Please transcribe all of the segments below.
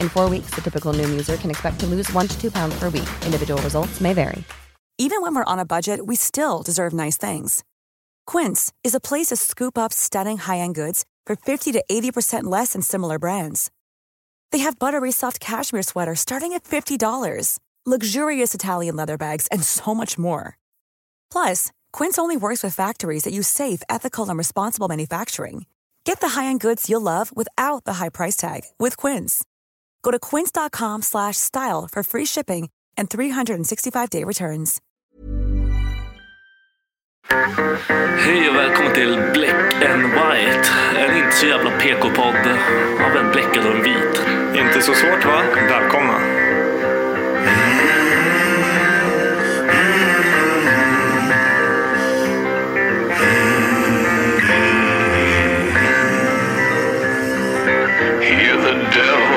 In four weeks, the typical new user can expect to lose one to two pounds per week. Individual results may vary. Even when we're on a budget, we still deserve nice things. Quince is a place to scoop up stunning high-end goods for 50 to 80% less than similar brands. They have buttery soft cashmere sweaters starting at $50, luxurious Italian leather bags, and so much more. Plus, Quince only works with factories that use safe, ethical, and responsible manufacturing. Get the high-end goods you'll love without the high price tag with Quince. Go to quince.com slash style for free shipping and 365-day returns. Hej och välkommen till Black and White. En inte så jävla PK-podd av en bläckad och en vit. Inte så svårt va? Välkomna. Hear the devil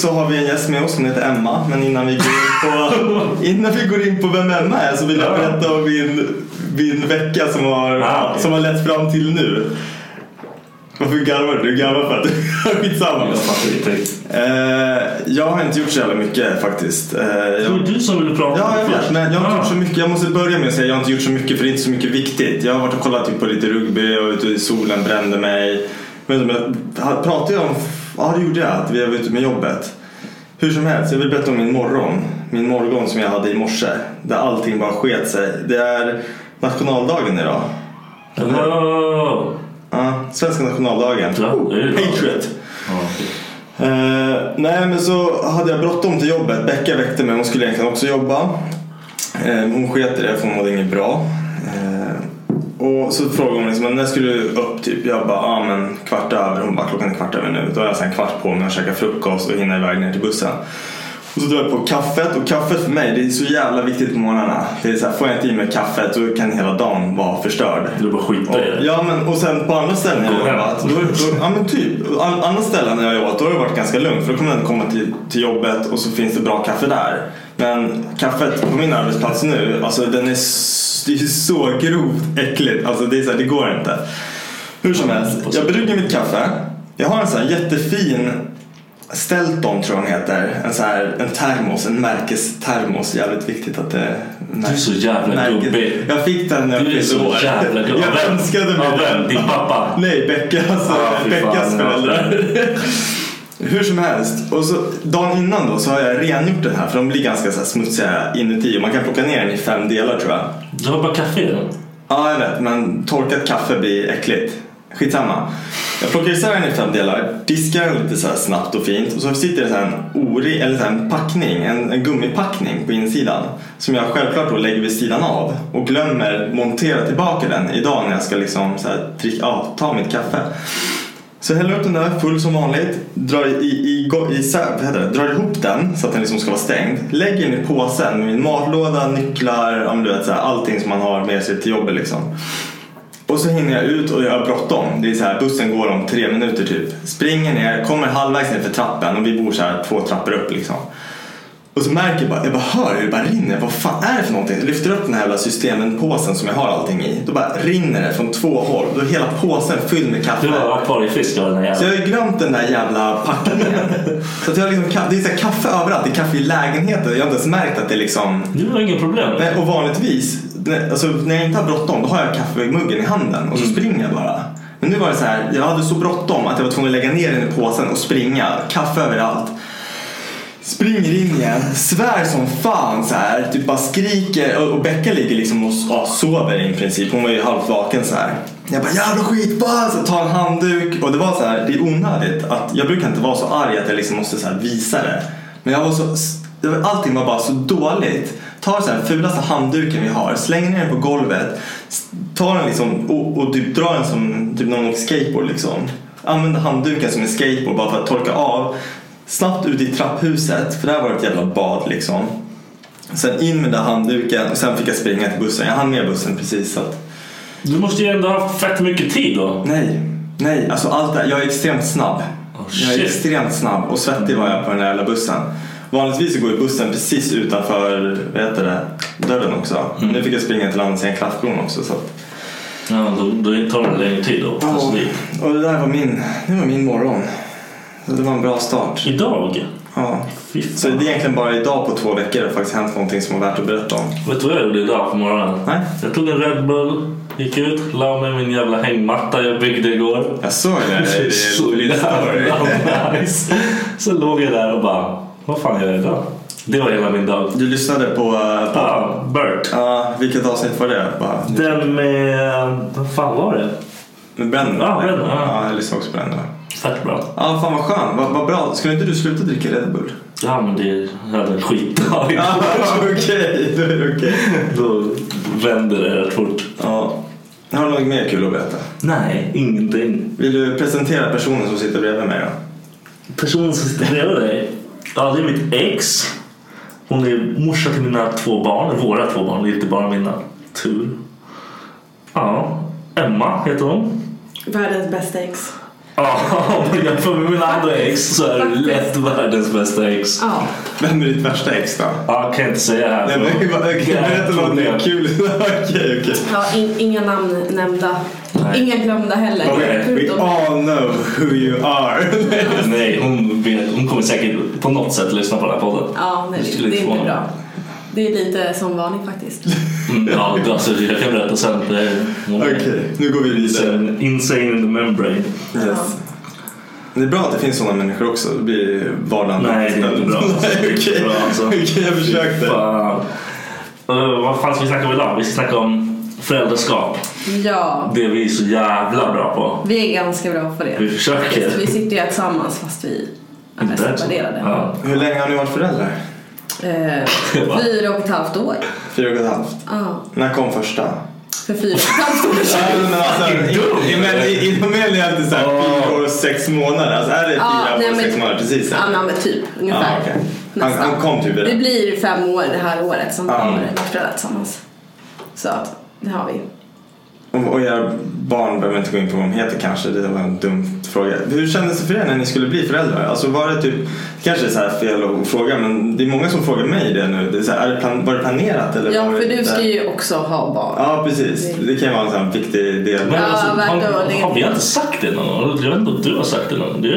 så har vi en gäst med oss som heter Emma. Men innan vi går in på, innan vi går in på vem Emma är så vill jag berätta om min, min vecka som har, Ah, okej. som har lett fram till nu. Varför garvar du? Du garvar för att du... Skitsamma. Jag fattar inte. Eh, jag har inte gjort så jävla mycket faktiskt. Eh, Det var jag... du som ville prata Ja, jag vet. Men jag har inte gjort så mycket. Jag måste börja med att säga att jag har inte gjort så mycket för det är inte så mycket viktigt. Jag har varit och kollat typ, på lite rugby och ute i solen brände mig. Men men jag pratade jag om... Ja, det gjorde jag. Att vi var ute med jobbet. Hur som helst, jag vill berätta om min morgon. Min morgon som jag hade i morse. Där allting bara sket sig. Det är nationaldagen idag. Oh. Ja, svenska nationaldagen. Ja. Patriot. Eh, nej men så hade jag bråttom till jobbet. Becka väckte mig, hon skulle egentligen också jobba. Eh, hon sket i det för hon mådde inget bra. Eh, och så frågade hon liksom, när skulle du upp typ? Jag bara, ah, men kvart över. Hon bara, klockan är kvart över nu. Då har jag sen en kvart på mig att käka frukost och hinna iväg ner till bussen. Och så drar jag på kaffet och kaffet för mig det är så jävla viktigt på morgnarna. Det är så här, får jag inte i mig kaffet då kan hela dagen vara förstörd. Du bara skita i det. Ja men och sen på andra ställen jag jobbat. Då, då, ja men typ. An- Andra ställen när jag jobbat då har det varit ganska lugnt. För då kommer man komma till, till jobbet och så finns det bra kaffe där. Men kaffet på min arbetsplats nu, alltså den är, det är så grovt äckligt. Alltså det är så här, det går inte. Hur som helst, jag brygger mitt kaffe. Jag har en sån här jättefin Stelton tror jag den heter. En, så här, en termos, en märkestermos. Jävligt viktigt att det Du är så jävla gubbig. Jag fick den när jag fyllde år. jävla gubbig. Jag önskade mig den. Din pappa? Nej, Beckas, Ah, Beckas föräldrar. Hur som helst. Och så, dagen innan då så har jag rengjort den här för de blir ganska så smutsiga inuti. Och man kan plocka ner den i fem delar tror jag. Du har bara kaffe i den. Ja, jag vet. Men torkat kaffe blir äckligt. Skitsamma. Jag plockar isär den i fem delar, diskar den lite så snabbt och fint och så sitter det så här en, ori, eller så en packning, en, en gummipackning på insidan som jag självklart då lägger vid sidan av och glömmer montera tillbaka den idag när jag ska liksom så här, ja, ta mitt kaffe. Så häller upp den där full som vanligt. Drar, i, i, i, i, vad heter det? drar ihop den så att den liksom ska vara stängd. Lägger den i påsen med min matlåda, nycklar, ja, men du vet, så här, allting som man har med sig till jobbet. Liksom. Och så hinner jag ut och jag har bråttom. Det är så här, bussen går om tre minuter typ. Springer ner, kommer halvvägs ner för trappen och vi bor så här två trappor upp liksom. Och så märker jag bara, jag bara hör hur det bara rinner. Vad fan är det för någonting? Jag lyfter upp den här jävla systemen-påsen som jag har allting i. Då bara rinner det från två håll. Då är hela påsen fylld med kaffe. Du har akvariefisk av den här Så jag har ju glömt den där jävla packningen. så att jag har liksom, det är så kaffe överallt. Det är kaffe i lägenheten. Jag har inte ens märkt att det är liksom... Det var inget problem. Nej, och vanligtvis, när- alltså, när jag inte har bråttom, då har jag kaffemuggen i handen och så springer jag bara. Men nu var det så här, jag hade så bråttom att jag var tvungen att lägga ner den i påsen och springa. Kaffe överallt. Springer in igen, svär som fan så här, typ bara skriker och, och Becka ligger liksom och ja, sover i princip. Hon var ju halvt vaken så här. Jag bara jävla skitball! Så tar en handduk och det var så här, det är onödigt att jag brukar inte vara så arg att jag liksom måste så här visa det. Men jag var så, det var, allting var bara så dåligt. Tar så här fulaste handduken vi har, slänger ner den på golvet, tar den liksom och, och typ drar den som typ någon åker skateboard liksom. Använder handduken som en skateboard bara för att torka av. Snabbt ut i trapphuset, för där var det ett jävla bad liksom. Sen in med den där handduken och sen fick jag springa till bussen. Jag hann med bussen precis så att, Du måste ju ändå ha fett mycket tid då. Nej, nej, alltså allt det här, jag är extremt snabb. Oh, jag är extremt snabb och svettig var jag på den där jävla bussen. Vanligtvis så går ju bussen precis utanför vad heter det, dörren också. Mm. Nu fick jag springa till Landsidan kraftbron också. Så att, Ja, då, då tar det längre tid då. att ta sig dit. och det där var min, det var min morgon. Så det var en bra start. Idag? Ja. Så det är egentligen bara idag på två veckor det har faktiskt hänt någonting som var värt att berätta om. Vet du vad jag gjorde idag på morgonen? Nej. Jag tog en Red Bull, gick ut, la mig min jävla hängmatta jag byggde igår. Jag såg det i Så din story. jävla nice. Så låg jag där och bara, vad fan gör jag idag? Det var hela min dag. Du lyssnade på, på Ja, Bert. ja, vilket avsnitt var det? Bara, Den med, vad fan var det? Brennan? Ja, Brennan, ja. ja. jag lyssnade också på. Då. Fett bra. Ja, fan vad skön. Vad, vad bra. Skulle inte du sluta dricka Red Bull? Ja men det är en skitdag. Ja, okej. Då är det okej. Då vänder det rätt fort. Ja. Har du något mer kul att berätta? Nej, ingenting. Vill du presentera personen som sitter bredvid mig då? Personen som sitter bredvid dig, ja det är mitt ex. Hon är morsa till mina två barn, våra två barn, det är inte bara mina. Tur. Ja, Emma heter hon. Världens bästa ex. Ja, om man jämför med mina andra ex så är det lätt världens bästa ex. Ja. Vem är ditt värsta ex då? Ja, kan jag inte säga här. Nej, men, Det är något kul. okej, okej. ja in, inga namn nämnda. Nej. Inga glömda heller. Okej, we all know who you are. Nej, hon, vet, hon kommer säkert på något sätt lyssna på den här podden. Ja, nej, Det är inte bra. Det är lite som vanligt faktiskt. Mm, ja, alltså, jag kan berätta sen. Är, är Okej, nu går vi vidare. sen insane in the membrane. Yes. Det är bra att det finns sådana människor också. Det blir vardagen. Nej, det är inte bra. Nej, Okej, Bra, alltså. Okej, jag försökte. Fan. Uh, vad fan ska vi snacka om idag? Vi ska snacka om föräldraskap. Ja, Det är vi så jävla bra på. vi är ganska bra på det. Vi försöker. Vi sitter ju här tillsammans fast vi är separerade. Ja. Hur länge har ni varit föräldrar? Eh, fyra och ett halvt år. Fyra och ett halvt. Ja, När kom första? för fyra och ett halvt år sedan. Ja, men alltså, i- i- men i- Inom är det alltid såhär fyra år och sex månader. Alltså är det fyra nej, år och men- sex månader precis? Ja, nej, men typ ungefär. Ja, okej. Han, han kom typ Det det. blir fem år det här året som vi har varit föräldrar tillsammans. Så att det har vi. Och, och era barn behöver inte gå in på vad de heter kanske. Det var en dum fråga. Hur kändes det för er när ni skulle bli föräldrar? Alltså var det typ, kanske är så här fel att fråga men det är många som frågar mig det nu. Det är så här, är det plan, var det planerat? Eller Ja, för du ska ju också ha barn. Ja precis. Det kan ju vara en sån viktig del. Men Ja, alltså, har, har vi inte sagt det någon gång? Jag vet inte om du har sagt det någon gång.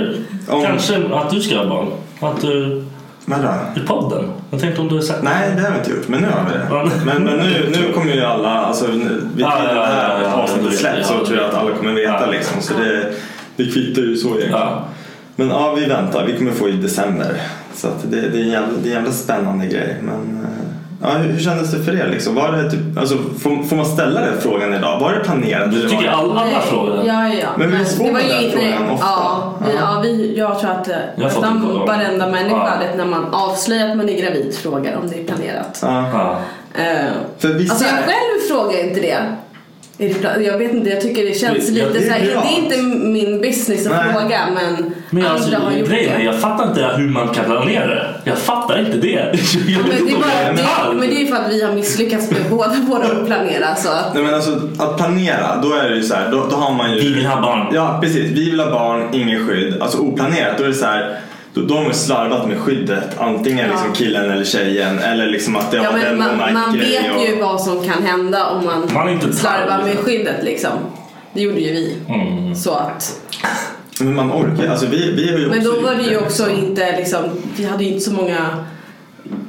Om- Kanske att du ska ha barn. Att du, Vadå? I podden. Jag tänkte om du har sagt Nej, det har vi inte gjort. Men nu har vi det. Men, men nu, nu kommer ju alla, alltså vid tiden det här avsnittet släpps så tror jag att alla kommer veta liksom. Så det, det kvittar ju så egentligen. Ja. Men ja, vi väntar. Vi kommer få i december. Så det, det, är en jävla, det är en jävla spännande grej. Men eh, ja, hur, kändes det för er liksom? Var det typ, alltså, får, får man ställa den frågan idag? Var det planerat? Du tycker alla Nej. frågor? Ja, ja, ja. Men visst får man den nej, frågan ofta? Ja, vi, Ja. ja vi, jag tror att eh, Jag nästan varenda människa Ja. vet, när man avslöjar att man är gravid frågar om det är planerat. Ja. Ja. Eh, För vissa... alltså jag själv frågar inte det. Jag vet inte, jag tycker det känns Ja, lite det är så här, privat. det är inte min business att Nej. fråga men, Men andra alltså, har gjort det. jag fattar inte hur man kan planera det. Jag fattar inte det. Jag Ja, men, det är bara, jag det, men det är ju för att vi har misslyckats med båda våra att planera så att Nej men alltså att planera, då är det ju så här, då, då har man ju... Vi vill ha barn. Ja precis, vi vill ha barn, ingen skydd. Alltså oplanerat, då är det så här. Då, då har man slarvat med skyddet. Antingen Ja. liksom killen eller tjejen. Eller liksom att det Ja, var men den man, man vet och- ju vad som kan hända om man, Man slarvar med liksom. skyddet liksom. Det gjorde ju vi. Mm. Så att, Men man orkar alltså vi, vi har ju men då var det ju också inte liksom, vi hade ju inte så många,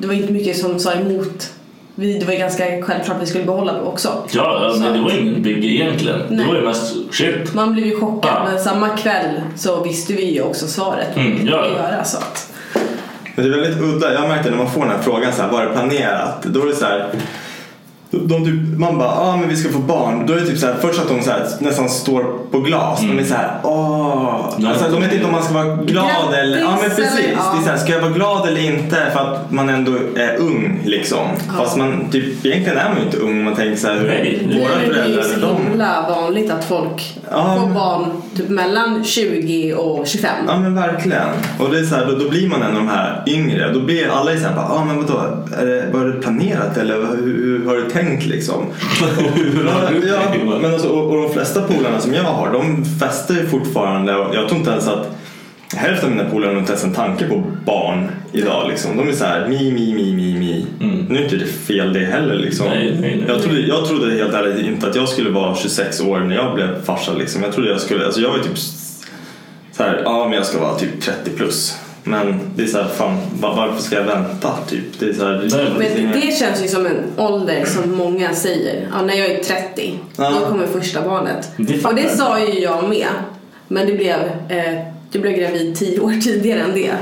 det var inte mycket som sa emot. Vi, det var ju ganska självklart att vi skulle behålla det också. Ja, Så men det var ingen big egentligen. Nej. Det var ju mest shit. Man blev ju chockad Ja. men samma kväll så visste vi ju också svaret. Mm, ja. göra, så att. Men det är väldigt udda. Jag märkte när man får den här frågan så här, var det planerat? Då är det så här. De typ, man bara, ja ah, men vi ska få barn. Då är det typ så här, först att de så här, nästan står på glas. De är så här, åh. Ja. Alltså, de vet inte om man ska vara glad Grattis, eller... Ja men precis. eller- ja. Det är så här, ska jag vara glad eller inte? För att man ändå är ung liksom. Fast man, typ, egentligen är man ju inte ung. Man tänker så här, hur våra är det ju föräldrar, så himla vanligt att folk Ja, får men- barn typ mellan 20 och 25. Ja men verkligen. Och det är så här, då, då blir man en av de här yngre. Då blir alla så här, bara, ah, men vadå, är det, var det planerat eller hur, hur har du tänkt liksom? Hur har du ja, men alltså, och, och de flesta polarna som jag har, de festar ju fortfarande. Jag tror inte ens att hälften av mina polare har inte ens en tanke på barn idag. Liksom. De är så här, mi, mi, mi, mi, mi. Mm. Nu är inte det fel det heller. Liksom. Nej, nej, nej. Jag, trodde, jag trodde helt ärligt inte att jag skulle vara 26 år när jag blev farsa. Liksom. Jag trodde jag skulle, alltså jag var typ så här, ja men jag ska vara typ 30 plus. Men det är så här, fan var, varför ska jag vänta typ? Det är så här, det, Men det känns ju som en ålder som många säger. Ja, när jag är 30, Ja. då kommer första barnet. Det och det sa ju jag med. Men det blev, eh, jag blev gravid 10 år tidigare än det.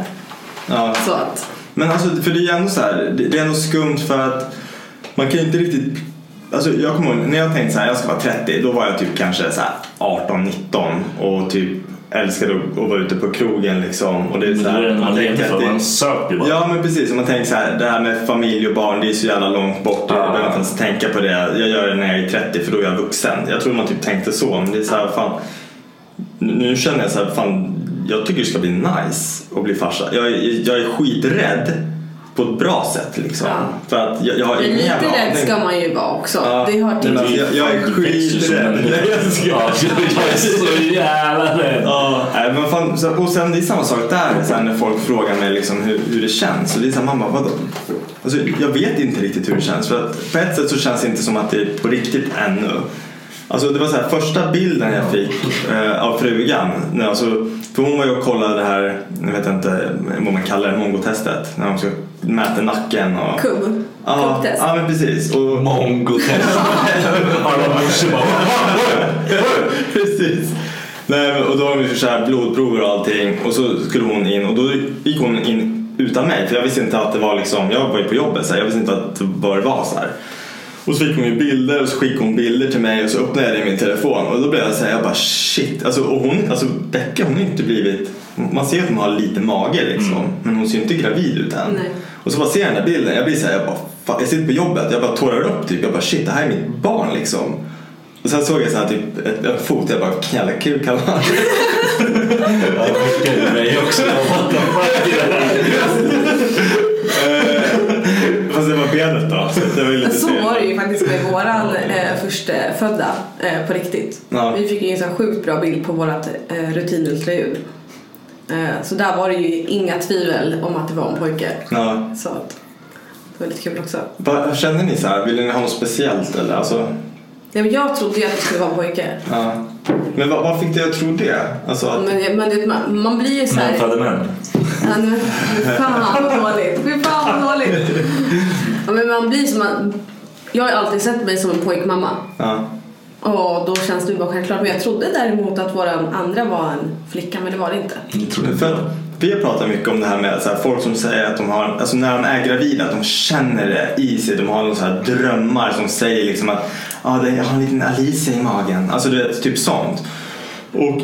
ja. Så att, Men alltså, för det är ju ändå så här, det, det är ändå skumt för att man kan ju inte riktigt Alltså jag kommer ihåg, när jag tänkte så här, jag ska vara 30, då var jag typ kanske så här 18, 19 och typ älskade att, att vara ute på krogen liksom. Och det är Men så här, det man att för. det- Man ju bara. Ja men precis, och man tänker så här, det här med familj och barn det är så jävla långt bort. Jag Ja. behöver inte ens tänka på det. Jag gör det när jag är 30 för då är jag vuxen. Jag tror man typ tänkte så, men det är så här, fan. Nu känner jag så här, fan, jag tycker det ska bli nice att bli farsa. Jag jag är skiträdd på ett bra sätt liksom. Ja. För att jag, jag har men ingen lite rädd ska man ju vara också. Ja, Det hör till. men alltså, jag, jag är skiträdd. Ja, jag är så jävla rädd. Ja, nej, men fan, så, och sen det är samma sak där så här, när folk frågar mig liksom hur, hur det känns. Och det är så här, man bara, vadå? Alltså, jag vet inte riktigt hur det känns. För att på ett sätt så känns det inte som att det är på riktigt ännu. Alltså det var så här, första bilden jag fick eh, av frugan. När, alltså, för hon var ju och kollade det här, jag vet inte vad man kallar det, mongotestet. När de ska mäta nacken och... Kubb. Ja, Kubbtest. ja men precis. Och, Mongo-test. Alla. Precis. Nej, och då har vi så här blodprover och allting och så skulle hon in och då gick hon in utan mig för jag visste inte att det var liksom, jag var ju på jobbet så här, jag visste inte att vad det var så här. Och så fick hon ju bilder och så skickade hon bilder till mig och så öppnade jag det i min telefon och då blev jag så här, jag bara shit. Alltså, och hon, alltså Becka hon har inte blivit, man ser att hon har lite mage liksom men hon ser inte gravid ut än. Nej. Och så bara ser jag den där bilden, jag blir så här, jag bara, fan, jag sitter på jobbet, jag bara tårar upp typ, jag bara shit det här är mitt barn liksom. Och sen såg jag så här, typ ett, en fot, jag bara jävla kul kan man. Ja, det är mig också. What the här? Fast det var benet då. Så det var lite Så var det ju faktiskt med våran eh, förstfödda eh, på riktigt. Ja. Vi fick ju en sån sjukt bra bild på vårat eh, rutinultraljud. Eh, så där var det ju inga tvivel om att det var en pojke. Ja. Så att, det var lite kul också. Vad kände ni så här? Ville ni ha något speciellt eller? Alltså, Ja, men jag trodde ju att det skulle vara en pojke. ja. Men vad, vad fick dig att tro det? Alltså att, Men, men man, man blir ju så Män här... föder män. Ja, fan vad dåligt. Fy fan vad dåligt. Ja, men man blir som man, jag har ju alltid sett mig som en pojkmamma. ja. Och då känns det ju bara självklart. Men jag trodde däremot att vår andra var en flicka, men det var det inte. Jag trodde För vi har pratat mycket om det här med så här, folk som säger att de har, alltså när de är gravida, att de känner det i sig. De har någon så här drömmar som säger liksom att ah, jag har en liten Alicia i magen. Alltså det, typ sånt. Och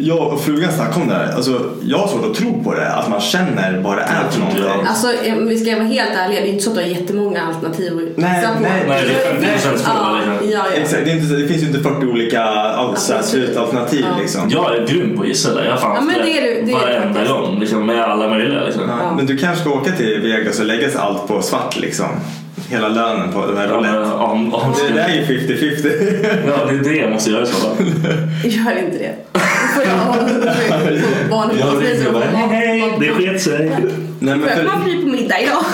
jag och frugan snackade om det här. Alltså, jag har svårt att tro på det. Att man känner vad det är för någonting. Alltså om vi ska vara helt ärliga, det är inte så att du har jättemånga alternativ att Nej, på. nej, Nej, det är 50% fråga, Ja, liksom. ja, ja. Exakt, det, är inte, det finns ju inte 40 olika alltså, Alternativ. slutalternativ Ja. liksom. Jag är grym på att gissa. Jag har fan Ja, men det är du- det varenda gång. Liksom, med alla möjliga. Liksom. Ja, Men du kanske ska åka till Vegas och lägga allt på svart liksom. Hela lönen på det här Ja, men, roulette. om, om, Det där är ju 50-50. ja, det är det jag måste göra i så fall. Gör inte det. Får jag och hej, det sket sig. Nej, men för, komma fri på middag idag?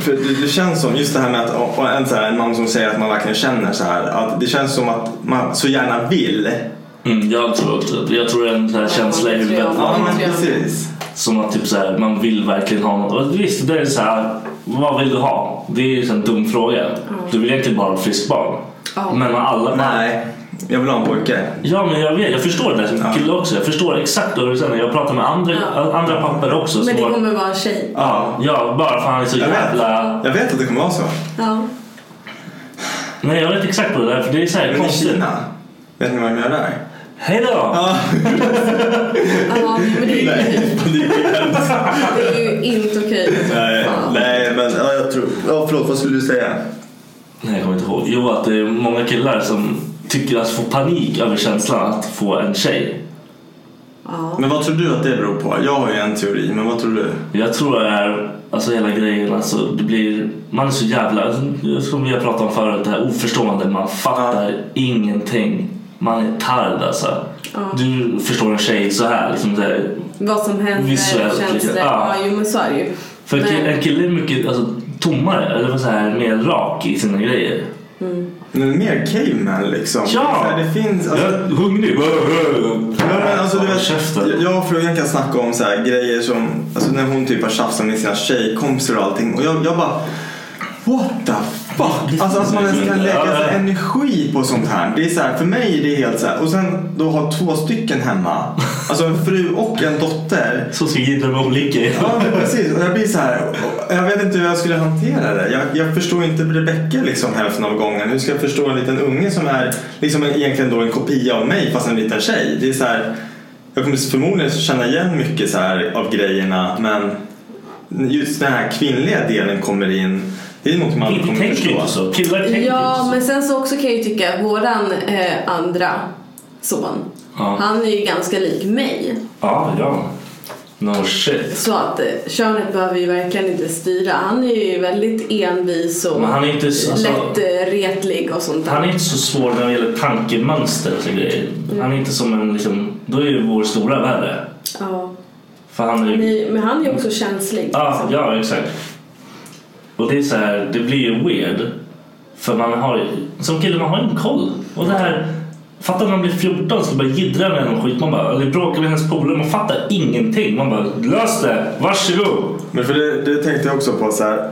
för det, det känns som, just det här med att och en, så här, en man som säger att man verkligen känner så här. Att det känns som att man så gärna vill. Mm, jag tror också det. Jag tror det är en sån här känsla i huvudet. jag. Ja, men precis. Som att typ så här, man vill verkligen ha något. Och visst, det är så här, vad vill du ha? Det är ju en dum fråga. Du vill egentligen bara ha ett friskt barn. Men alla... Nej, jag vill ha en pojke. Ja, men jag vet. Jag förstår det där som Ja. kille också. Jag förstår exakt vad du säger. Jag pratar med andra, Ja. andra pappor också. Men det kommer vara en tjej. Ja, Ja, bara för han är så Jag vet. jävla... jag vet att det kommer vara så. Ja. Nej, jag vet exakt vad det är. För det är så här Men i konstigt. Kina, vet ni vad de gör där? Hej då! Ja, Ja, men det är, nej, det är ju inte okej. Nej, Fan. nej, men ja, jag tror... Ja, förlåt, vad skulle du säga? Nej, jag kommer inte ihåg. Jo, att det är många killar som tycker att få panik över känslan att få en tjej. Ja. Men vad tror du att det beror på? Jag har ju en teori, men vad tror du? Jag tror det är alltså hela grejen. Alltså, det blir, man är så jävla, som vi har pratat om förut, det här oförstående. Man fattar ingenting. Man är tard alltså. Ja. Du förstår en tjej så här. Liksom det här. Vad som händer, Visuellt, känns liksom. Ja. Ja, jo men så är det ju. För en Men- kille, en kille är mycket alltså, tommare, eller vad så här, mer rak i sina grejer. Men mer caveman liksom. Ja! Så här, Det finns... Alltså, Jag är hungrig. Ja, men alltså, du vet, jag och frugan kan snacka om så här grejer som alltså, när hon typ har tjafsat med sina tjejkompisar och allting och jag, jag bara What the fuck? Alltså att man ens kan lägga energi på sånt här. Det är så här, för mig är det helt så här. Och sen då ha två stycken hemma. Alltså en fru och en dotter. Så gidra med olika. Ja precis. Och jag blir så här. Jag vet inte hur jag skulle hantera det. Jag, jag förstår inte Rebecca liksom hälften av gången. Hur ska jag förstå en liten unge som är liksom en, egentligen då en kopia av mig fast en liten tjej. Det är så här. Jag kommer förmodligen känna igen mycket så här av grejerna men just den här kvinnliga delen kommer in. Det är något man aldrig kommer förstå. inte så. Killar tänker inte Ja, så. men sen så också kan jag ju tycka att våran eh, andra son, Ja. han är ju ganska lik mig. Ja, ja. No shit. Så att eh, könet behöver ju verkligen inte styra. Han är ju väldigt envis och Men han är inte så- alltså- lätt eh, retlig och sånt där. Han är inte så svår när det gäller tankemönster och så grejer. Han är inte som en liksom, då är ju vår stora värre. Ja. För han är ju, men han är ju också känslig. ja, liksom. ja exakt. Och det är så här, det blir ju weird. För man har ju, som kille man har ingen koll. Och det här, fattar när man blir 14 så bara jiddra med någon skit. Man bara, eller bråkar med hennes polare. Man fattar ingenting. Man bara, lös det, varsågod. Men för det, det tänkte jag också på så här.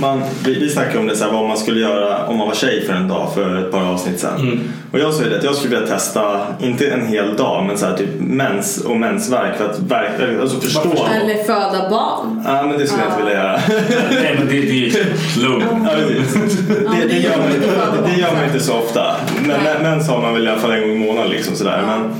Man, vi, vi snackade om det så här, vad man skulle göra om man var tjej för en dag för ett par avsnitt sedan. Mm. Och jag sa ju det att jag skulle vilja testa, inte en hel dag, men så här, typ mens och mensvärk för att verkligen alltså förstå. Eller föda barn. Ja men det skulle jag inte vilja göra. Nej men det, det är ju lugnt. Ja, det, det, gör man, inte- det gör man inte så ofta. Men men- mens har man väl i alla fall en gång i månaden liksom sådär. Men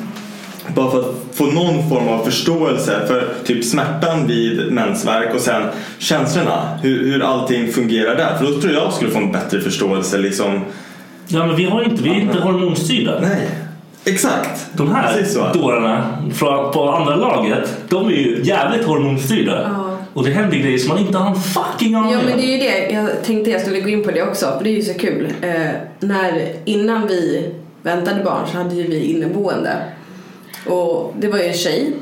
bara för att få någon form av förståelse för typ smärtan vid mensvärk och sen känslorna. Hur, hur allting fungerar där. För då tror jag jag skulle få en bättre förståelse liksom. Ja men vi har inte, vi är inte hormonstyrda. Nej, exakt. De här dårarna från, på andra laget, de är ju jävligt hormonstyrda. Ja. Och det händer grejer som man inte har en fucking aning Ja om. men det är ju det, jag tänkte jag skulle gå in på det också för det är ju så kul. Eh, när, innan vi väntade barn så hade ju vi inneboende. Och det var ju en tjej.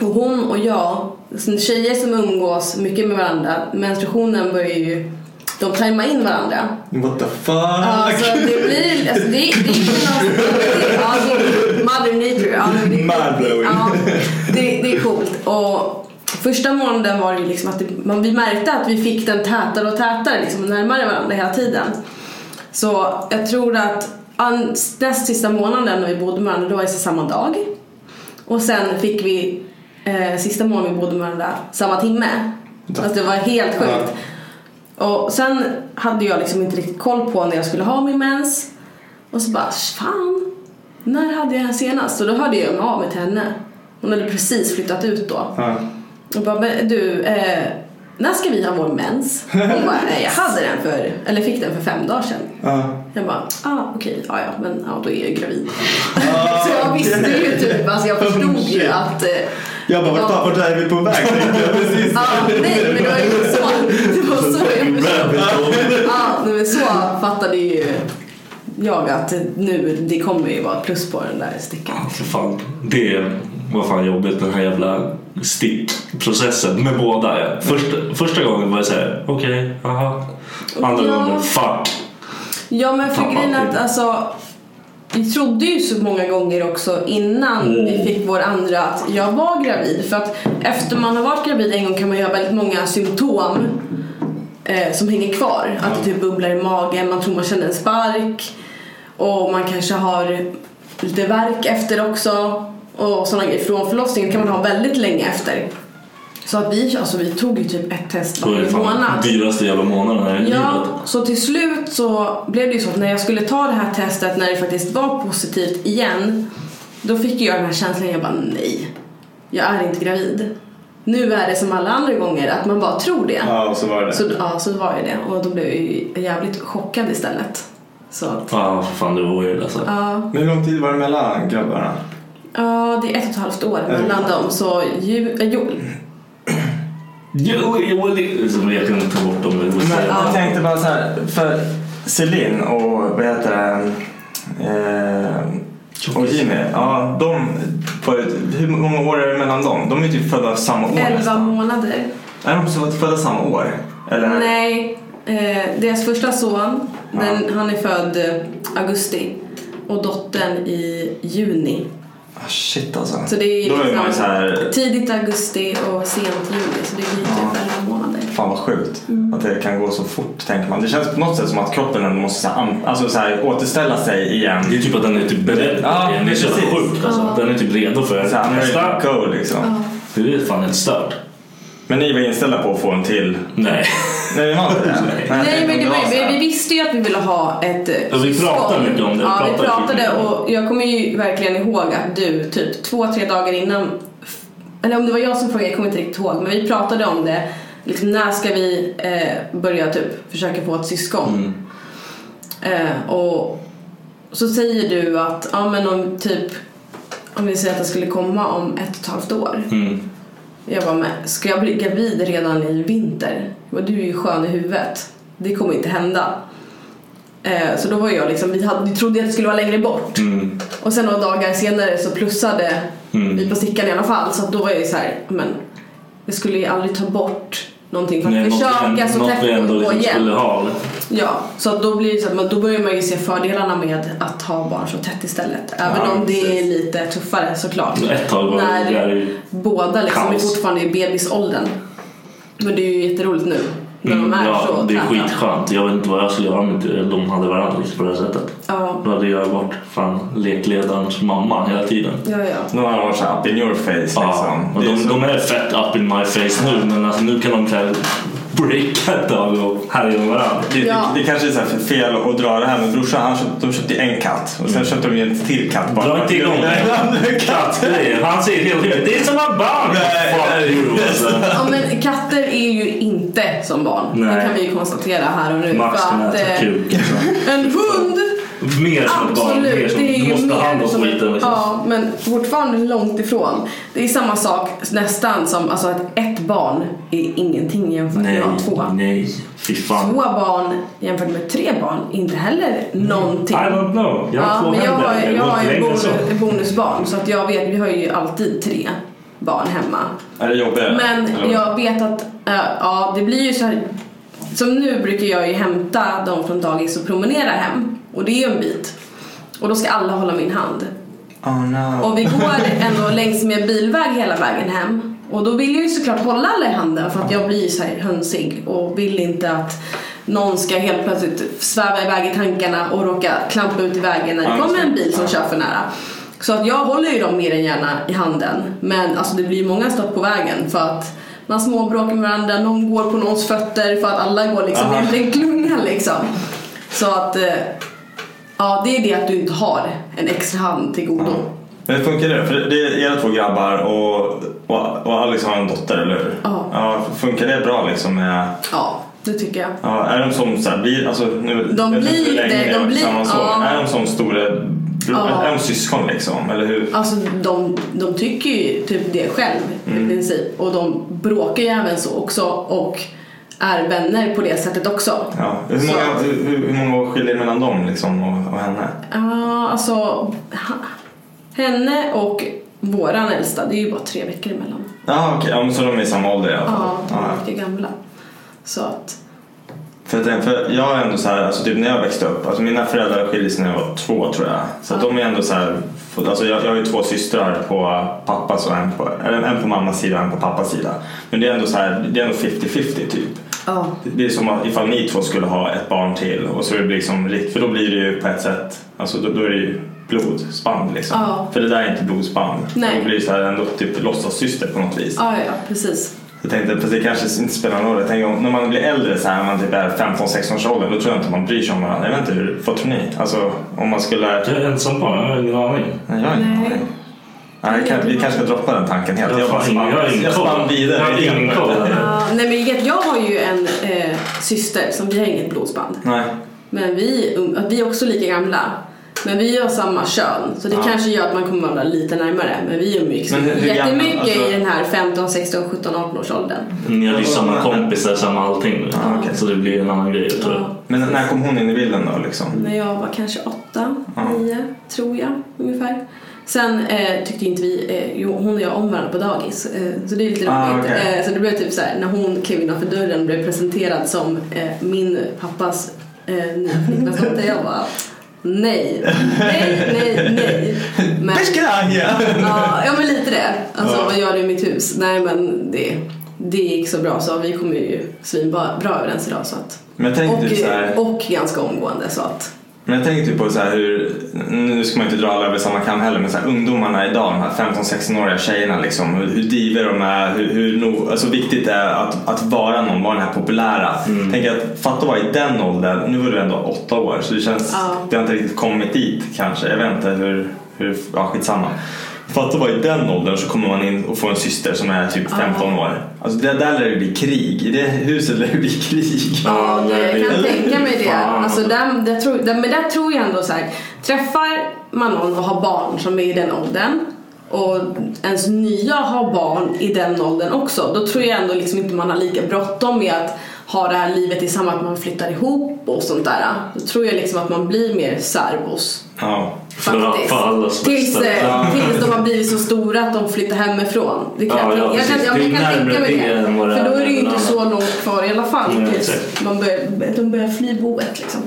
Och hon och jag, tjejer som umgås mycket med varandra, menstruationen börjar ju, de tajmar in varandra. What the fuck? Alltså det blir, alltså, det, det är det är mother nature. Det, Mindblowing. Ja, det, det är coolt. Och första månaden var det ju liksom att det, man, vi märkte att vi fick den tätare och tätare, liksom närmare varandra hela tiden. Så jag tror att näst sista månaden när vi bodde med varandra, då var det samma dag. Och sen fick vi eh, sista månaden vi bodde med varandra samma timme. Alltså det var helt sjukt. Och sen hade jag liksom inte riktigt koll på när jag skulle ha min mens. Och så bara, fan. när hade jag den senast? Och då hörde jag mig av mig till henne. Hon hade precis flyttat ut då. Ja. Och bara, du, eh, när ska vi ha vår mens? Hon bara, nej jag hade den för, eller fick den för fem dagar sedan. Ja. Jag bara, ah okej, ja ja, men ja, då är jag ju gravid. så jag visste ju typ, alltså jag förstod ju att eh, Jag bara, vart, vart är vi på väg? precis. Ja, nej men det var ju så, det var så jag förstod. Ja, men så fattade ju jag att nu, det kommer ju vara ett plus på den där stickan. Ja, för fan. Det var fan jobbigt den här jävla stickprocessen med båda. Ja. Första, första gången var jag såhär, okej, aha. Andra Ja. gången, fuck. Ja men för grejen att alltså vi trodde ju så många gånger också innan Mm. vi fick vår andra att jag var gravid. För att efter man har varit gravid en gång kan man ju ha väldigt många symptom eh, som hänger kvar. Att det typ bubblar i magen, man tror man känner en spark och man kanske har lite värk efter också och sådana grejer. Från förlossningen kan man ha väldigt länge efter. Så att vi, alltså vi tog ju typ ett test varje månad. dyraste jävla månaden här i Ja, livet. så till slut så blev det ju så att när jag skulle ta det här testet när det faktiskt var positivt igen då fick jag den här känslan, jag bara nej, jag är inte gravid. Nu är det som alla andra gånger att man bara tror det. Ja, och så var det. Så, ja, så var ju det och då blev jag ju jävligt chockad istället. Så att, Ja, för fan det var weird alltså. ja, Men hur lång tid var det mellan grabbarna? Ja, det är ett och ett halvt år mellan dem så ju, äh, jo, Jo, jo, det- Jag kan ta bort dem. Men jag tänkte bara så här, för Celine och vad heter det? Eh, och Jimmy, ja, de, var, hur många år är det mellan dem? De är typ födda samma år 11 nästan. månader. Är de födda samma år? Eller? Nej, eh, deras första son, den, han är född eh, augusti och dottern i juni. Ah, shit alltså. Så det är Då är liksom man ju så här, tidigt augusti och sent juli så det blir typ 11 månader. fan vad sjukt. Mm. Att det kan gå så fort tänker man. Det känns på något sätt som att kroppen ändå måste så här, alltså, så här, återställa sig igen. Det är typ att den är typ beredd. Ja, den är så precis. sjukt alltså. Den är typ redo för Så här, nästa. go liksom. Det är fan helt stört. Men ni var inställda på att få en till? Nej. Nej, det var inte det? Nej. men det var vi, vi visste ju att vi ville ha ett eh, Ja, vi pratade mycket om det. Vi Ja, vi pratade och jag kommer ju verkligen ihåg att du typ två, tre dagar innan eller om det var jag som frågade, jag kommer inte riktigt ihåg men vi pratade om det liksom, när ska vi eh, börja typ försöka få ett syskon eh, och så säger du att ja men om typ om vi säger att det skulle komma om ett och ett halvt år Mm. Jag bara, men ska jag bli gravid redan i vinter? Bara, du är ju skön i huvudet. Det kommer inte hända. Eh, så då var jag liksom, vi, hade, vi trodde att det skulle vara längre bort. Mm. Och sen några dagar senare så plussade Mm. vi på stickan i alla fall. Så då var jag ju så här, men jag skulle ju aldrig ta bort någonting för att Nej, något försöka ändå- så något vi ändå liksom skulle ha. Ja, så då blir så att då börjar man ju se fördelarna med att ha barn så tätt istället. Även Ja, om det är precis. lite tuffare såklart. Ett tag var När det båda liksom är fortfarande i bebisåldern. Men det är ju jätteroligt nu när Mm, de är ja, så det är täta. skitskönt. Jag vet inte vad jag skulle göra om inte de hade varandra liksom på det här sättet. Ja, Då hade jag varit fan lekledarens mamma hela tiden. ja, ja. Har de varit så up in your face liksom. Ja, och Det är de, så- de är fett up in my face nu men alltså, nu kan de så här breaka ett tag och härja med varandra. Det, Ja. det, det kanske är så fel att dra det här men brorsan han köpte, de köpte en katt och sen köpte de en till katt bara. Dra inte igång det. Kattgrejer. Han säger hela tiden det är som barn. Fuck nej, you alltså. ja men katter är ju inte som barn. Det Nej. kan vi ju konstatera här och nu. Max för kan att, äta eh, kuk alltså. en hund Mer som ett barn. Mer Absolut, som, det är du ju måste ta hand mer om skiten. Liksom. Ja, men fortfarande långt ifrån. Det är samma sak nästan som alltså att ett barn är ingenting jämfört Nej, med att ha två. nej. Fy fan. Två barn jämfört med tre barn är inte heller någonting. I don't know. Jag har ja, två men jag har, jag har ju bonus, bonusbarn så att jag vet, vi har ju alltid tre barn hemma. Är det jobbigare? Men Eller jag vet att, äh, ja det blir ju så här. Som nu brukar jag ju hämta dem från dagis och promenera hem. Och det är en bit. Och då ska alla hålla min hand. Oh no. Och vi går ändå längs med bilväg hela vägen hem. Och då vill jag ju såklart hålla alla i handen för att jag blir så här hönsig och vill inte att någon ska helt plötsligt sväva iväg i tankarna och råka klampa ut i vägen när det kommer en bil som kör för nära. Så att jag håller ju dem mer än gärna i handen. Men alltså det blir ju många stopp på vägen för att man småbråkar med varandra, någon går på någons fötter för att alla går liksom i en klunga liksom. Så att eh, Ja, det är det att du inte har en extra hand till godo. Men hur funkar det? För det är era två grabbar och, och, och Alex har en dotter, eller hur? Ja. ja. Funkar det bra liksom med... Ja, det tycker jag. Ja, är de som så här, blir... Alltså, nu, De inte hur blir länge det, de blir- ja. Är de som stora... Ja. Är de syskon liksom? Eller hur? Alltså de, de tycker ju typ det själv Mm. i princip. Och de bråkar ju även så också och är vänner på det sättet också. Ja. Hur, många, hur, hur många år skiljer det mellan dem liksom, och, och henne? Ja, alltså henne och våran äldsta, det är ju bara tre veckor emellan. Ja, okej. Ja, så de är i samma ålder i alla fall? Ja, de är mycket gamla. Så att, För, jag tänker- för jag är ändå så här, alltså typ när jag växte upp, alltså mina föräldrar skilde sig när jag var två tror jag. Så de är ändå så här, alltså jag, jag har ju två systrar på pappas och en på, eller en på mammas sida och en på pappas sida. Men det är ändå så här, det är ändå 50-50 typ. ja. Det är som ifall ni två skulle ha ett barn till och så det liksom rikt, för då blir det ju på ett sätt, alltså då, då är det ju blodsband liksom. Ja. För det där är inte blodsband. Nej. Då blir det så här ändå typ låtsassyster på något vis. Ja, ja, precis. Jag tänkte, fast det kanske inte spelar någon roll. Jag tänker, om- när man blir äldre så här, när man typ är 15-16 års ålder, då tror jag inte man bryr sig om varandra. Jag vet inte hur, vad tror ni? Alltså om man skulle... Jag är ensam barn, jag har ingen aning. Nej, jag har ingen Nej. aning. Nej, vi, kan, vi kanske ska droppa den tanken helt. Jag bara ingen- jag jag spann vidare. Jag har ingen koll. Ja, nej men jag- jag har ju en eh, syster som vi har inget blodsband. Nej. Men vi, um, vi är också lika gamla. Men vi har samma kön, så det Ja. kanske gör att man kommer vara lite närmare. Men vi umgicks Men hur- hur gamla- jättemycket alltså- i den här 15, 16, 17, 18 års åldern. Ni har ju samma kompisar, samma allting. Ja, okej. Så det blir en annan grej tror jag. Ja. Men när kom hon in i bilden då liksom? När jag var kanske åtta, Ja. nio, tror jag ungefär. Sen eh, tyckte inte vi, eh, jo, hon och jag om varandra på dagis. Eh, så det är lite roligt. Ah, okej. eh, så det blev typ så här, när hon klev innanför dörren blev presenterad som eh, min pappas eh, nya flickvänsdotter. Jag bara, nej, nej, nej, nej. Men, Beskranja! ja, ja, men lite det. Alltså, Ja. vad gör du i mitt hus? Nej, men det, det gick så bra så vi kommer ju svinbra bra överens idag. Så att, Men tänkte och, typ så här, och ganska omgående så att men jag tänkte typ på så här hur, nu ska man inte dra alla över samma kam heller, men så här, ungdomarna idag, de här 15-16-åriga tjejerna liksom, hur, hur diver de är, hur, hur alltså viktigt det är att, att vara någon, vara den här populära. Mm. Tänk att fatta att vara i den åldern, nu var du ändå åtta år så det känns, Ja. det har inte riktigt kommit dit kanske, jag vet inte hur, hur ja skitsamma. Fatta att vara i den åldern så kommer man in och får en syster som är typ 15 år. Alltså det, där lär det bli krig, i det huset lär det bli krig. Ja, det, jag kan tänka mig det. Fan. Alltså, där, där tror, där, men där tror jag ändå så här, träffar man någon och har barn som är i den åldern och ens nya har barn i den åldern också, då tror jag ändå liksom inte man har lika bråttom med att ha det här livet tillsammans, att man flyttar ihop och sånt där. Då tror jag liksom att man blir mer särbos. Ja. För, Faktiskt. för allas Tills, bästa. eh, tills de har blivit så stora att de flyttar hemifrån. Det kan, Ja, ja, jag, jag, kan, jag, jag kan tänka mig det För då är det ju inte så långt kvar i alla fall Nej, tills man börjar, de börjar fly boet liksom.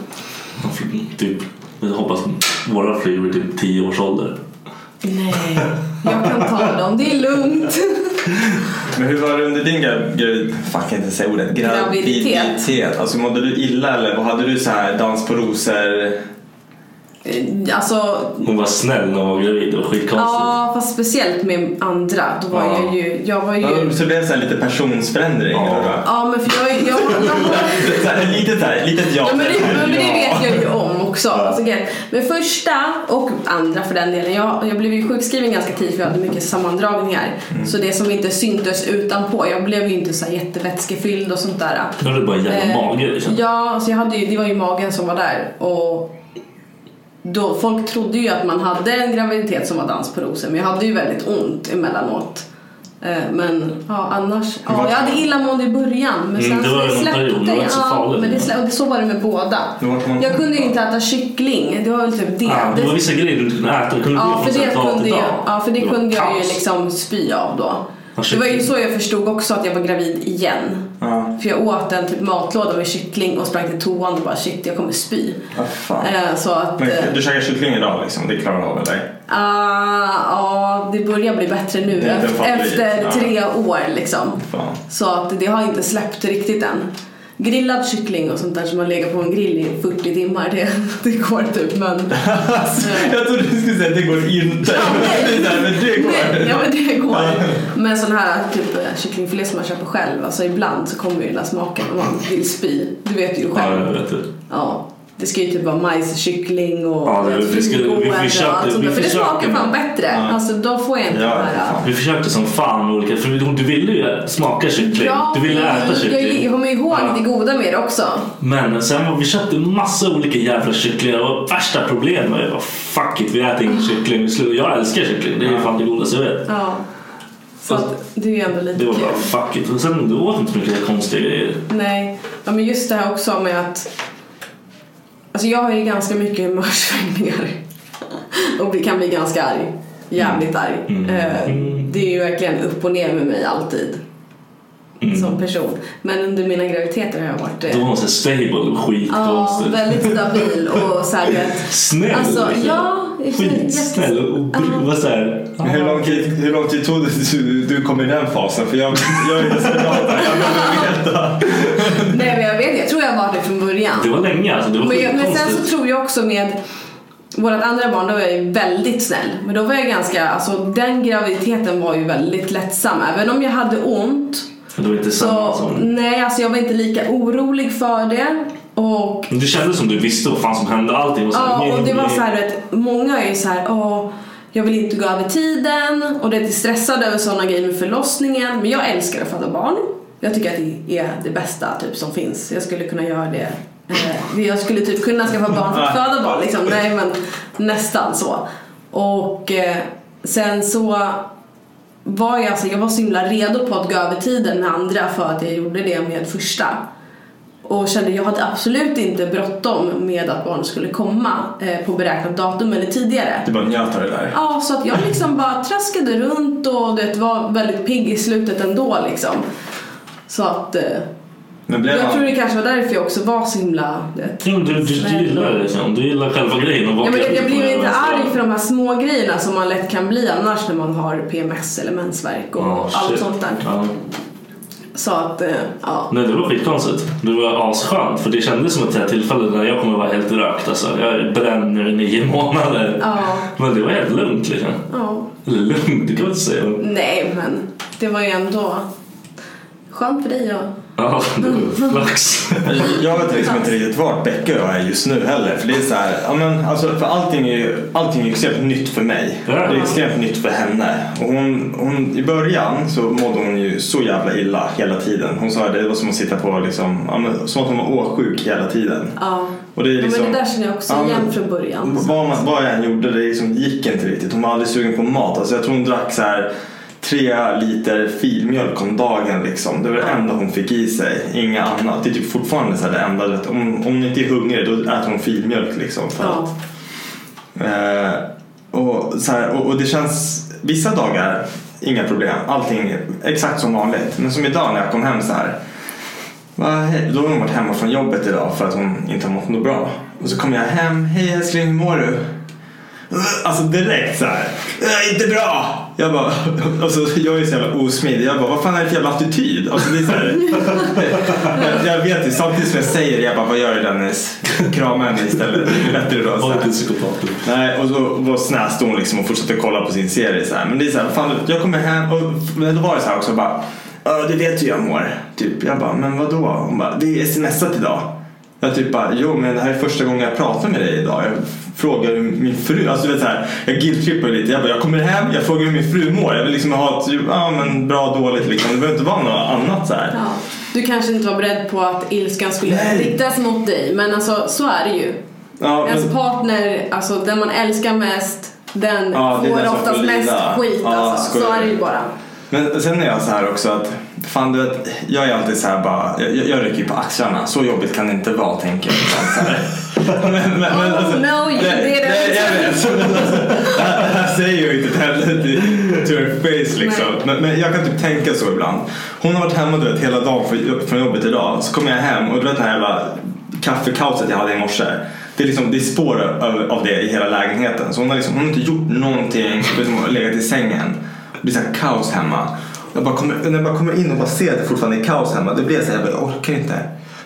Typ, jag hoppas våra flyger vid typ 10 års ålder. Nej, jag kan ta dem. Det är lugnt. Men hur var det under din gravid... Fuck, jag kan inte säga ordet. Graviditet. Graviditet. Alltså mådde du illa eller vad hade du så här dans på rosor? Eh, Alltså, Hon var snäll när hon var gravid, det var skitkonstigt. ja fast speciellt med andra. Då var Ja. jag ju, jag var ju... Ja, så det blev så här lite personsförändring? Ja. vad? Ja men för jag, jag, jag, Så här, lite så här, litet ja. Ja men, det, men det Ja. vet jag ju om också. Alltså, grejen- men första och andra för den delen. Jag, jag blev ju sjukskriven ganska tidigt för jag hade mycket sammandragningar. Så det som inte syntes utanpå. Jag blev ju inte så här jättevätskefylld och sånt där. Är det bara en jävla Eh, mage. Liksom. Ja, alltså jag hade ju, det var ju magen som var där. Och då, folk trodde ju att man hade en graviditet som var dans på rosor. Men jag hade ju väldigt ont emellanåt. Eh, Men ja, annars. Ja, jag hade illamående i början. Men Mm, sen det så var det någon släppte. period, det var inte så ja, farligt. men det slä, och det, så var det med båda. Jag kunde ju inte äta kyckling. Det var väl typ det. Ah, det var vissa grejer du inte kunde äta. Du kunde Ja, för det kunde jag, ja, för det var kunde jag ju liksom spy av då. Ja, Det var ju så jag förstod också att jag var gravid igen. Ja. För jag åt en typ matlåda med kyckling och sprang till toan och bara shit jag kommer spy. Fan. Eh, så att... Men eh, du käkar kyckling idag liksom? Det klarar du av eller? ah, Ja, det börjar bli bättre nu efter, efter ja. tre år liksom. Fan. Så att det har inte släppt riktigt än. Grillad kyckling och sånt där som man lägger på en grill i 40 timmar, det, det går typ men... Jag trodde du skulle säga att det går inte. Ja, nej. Det men det går. Nej, ja men det går. Men sån här typ eh, kycklingfilé som man köper själv, alltså ibland så kommer ju den där smaken och man vill spy. Du vet ju Ja, själv. jag vet det. Ja. Det ska ju typ vara majskyckling och Ja, det- vi skulle- vi- och allt sånt där. För det smakar fan bättre. Alltså då får jag inte Ja, här... Vi försökte som fan med olika, för du ville ju smaka kyckling. Ja, du ville äta jag, kyckling. jag kommer ihåg Ja. det goda med det också. Men sen vi köpte massa olika jävla kycklingar och värsta problemet var ju fuck it, vi äter ingen kyckling. Vi slu- Jag älskar kyckling, det är ju fan det godaste jag vet. Ja. Så att det är ju ändå lite Det var bara fuck it. Och sen du åt inte så mycket konstiga grejer. Nej, ja, men just det här också med att Alltså jag har ju ganska mycket humörsvängningar och kan bli ganska arg. Jävligt arg. Mm. Eh, Det är ju verkligen upp och ner med mig alltid. Som person. Men under mina graviditeter har jag varit eh, Då var hon så stable och Ja, skitkonstig. väldigt stabil och så här, Snäll. Alltså, liksom. ja, Skitsnäll och Ja. var såhär. Men Hur lång, tid, hur lång tid tog det tills du, du kom i den fasen? För jag, jag är desperat. Jag behöver veta. Nej men jag vet jag tror jag varit det från början. Det var länge alltså. Det var Men, jag, men sen så tror jag också med vårt andra barn, då var jag ju väldigt snäll. Men då var jag ganska, alltså den graviditeten var ju väldigt lättsam. Även om jag hade ont Det var inte samma så, som... nej alltså jag var inte lika orolig för det. Och Men Du kände som du visste vad fan som hände. Allting var så här, Ja, och det var så här, vet, många är ju så här, åh, jag vill inte gå över tiden och det är stressad över sådana grejer med förlossningen. Men jag älskar att föda barn. Jag tycker att det är det bästa typ som finns. Jag skulle kunna göra det. Eh, Jag skulle typ kunna skaffa barn för att föda barn liksom. Nej men nästan så. Och eh, sen så var jag, alltså, jag var så himla redo på att gå över tiden med andra för att jag gjorde det med första. Och kände jag hade absolut inte bråttom med att barn skulle komma eh, på beräknat datum eller tidigare. Du bara njöt av det där. Ja, så att jag liksom bara traskade runt och det var väldigt pigg i slutet ändå liksom. Så att eh, Men blev jag tror man, det kanske var därför jag också var så himla... det- Ja, men du, du, du gillar det liksom. Du gillar själva grejen. Och Ja, men jag, jag blir inte arg för de här små grejerna som man lätt kan bli annars när man har PMS eller mensvärk och Ja, allt sånt där. Ja. Så att, eh, ja. Nej, det var skitkonstigt. Det var asskönt. För det kändes som ett tillfälle där jag kommer vara helt rökt. Alltså. Jag bränner i nio månader. Ja, Men det var helt lugnt liksom. ja. Eller lugnt, det kan man inte säga. Nej, men det var ju ändå skönt för dig och... Ja, det var flax. jag vet liksom inte riktigt vart Becka och jag är just nu heller. För det är så här, ja men alltså för allting är ju allting är extremt nytt för mig. Ja. Det är extremt nytt för henne. Och hon, hon, I början så mådde hon ju så jävla illa hela tiden. Hon sa att det var som att sitta på liksom, ja, men, som att hon var åksjuk hela tiden. Ja. Och det är Ja, liksom, men det där känner jag också Ja, igen från början. Vad, man, vad jag än gjorde, det liksom gick inte riktigt. Hon var aldrig sugen på mat. Alltså jag tror hon drack så här tre liter filmjölk om dagen. Liksom. Det var det enda hon fick i sig. Inga annat. Det är typ fortfarande så här det enda. Om, om hon inte är hungrig då äter hon filmjölk. Liksom, för Ja. att, eh, och, så här, och, och det känns, vissa dagar, inga problem. Allting exakt som vanligt. Men som idag när jag kom hem så här. Va. Då har hon varit hemma från jobbet idag för att hon inte har mått något bra. Och så kommer jag hem. Hej älskling, hur mår du? Alltså direkt så här. "Äh, Inte bra! Jag bara, alltså, jag är så jävla osmidig. Jag bara, vad fan är det för jävla attityd? Alltså, det är så här, jag, jag vet ju, samtidigt som jag säger det, jag bara, vad gör du Dennis? Krama henne istället. Det är bättre då. Var inte psykopat. Nej, och så då snäste hon liksom och fortsatte kolla på sin serie så här. Men det är så här, fan, jag kommer hem och men då var det så här också bara. Ja, du vet hur jag mår. Typ. Jag bara, men vadå? Hon bara, det är smsat idag. Jag typ bara, jo men det här är första gången jag pratar med dig idag. Jag frågar hur min fru, alltså du vet så här, jag guilt-trippar lite. Jag bara, jag kommer hem, jag frågar hur min fru mår. Jag vill liksom ha ett, ja men bra, dåligt liksom. Det behöver inte vara något annat så här. Ja. Du kanske inte var beredd på att ilskan skulle Nej. riktas mot dig men alltså så är det ju. Ja, Ens men, partner, alltså den man älskar mest den Ja, får oftast mest skit Ja, alltså. Så är det ju bara. men sen är jag så här också att, fan du vet, jag är alltid så här bara, jag, jag rycker ju på axlarna. Så jobbigt kan det inte vara tänker jag. Så här. men, men, men, Oh, alltså, no, you nej, didn't. nej, jag vet. Det här- det här säger jag inte heller till to her face liksom. Men, men jag kan typ tänka så ibland. Hon har varit hemma du vet, hela dagen för- från jobbet idag. Så kommer jag hem och du vet det här jävla kaffekaoset jag hade i morse. Det är, liksom, det är spår av, av det i hela lägenheten. Så hon har, liksom, hon har inte gjort någonting. Liksom, legat i sängen. Det blir så här kaos hemma. Jag bara kommer, när jag bara kommer in och bara ser att det fortfarande är kaos hemma. Det blir så här, jag, bara, jag orkar inte.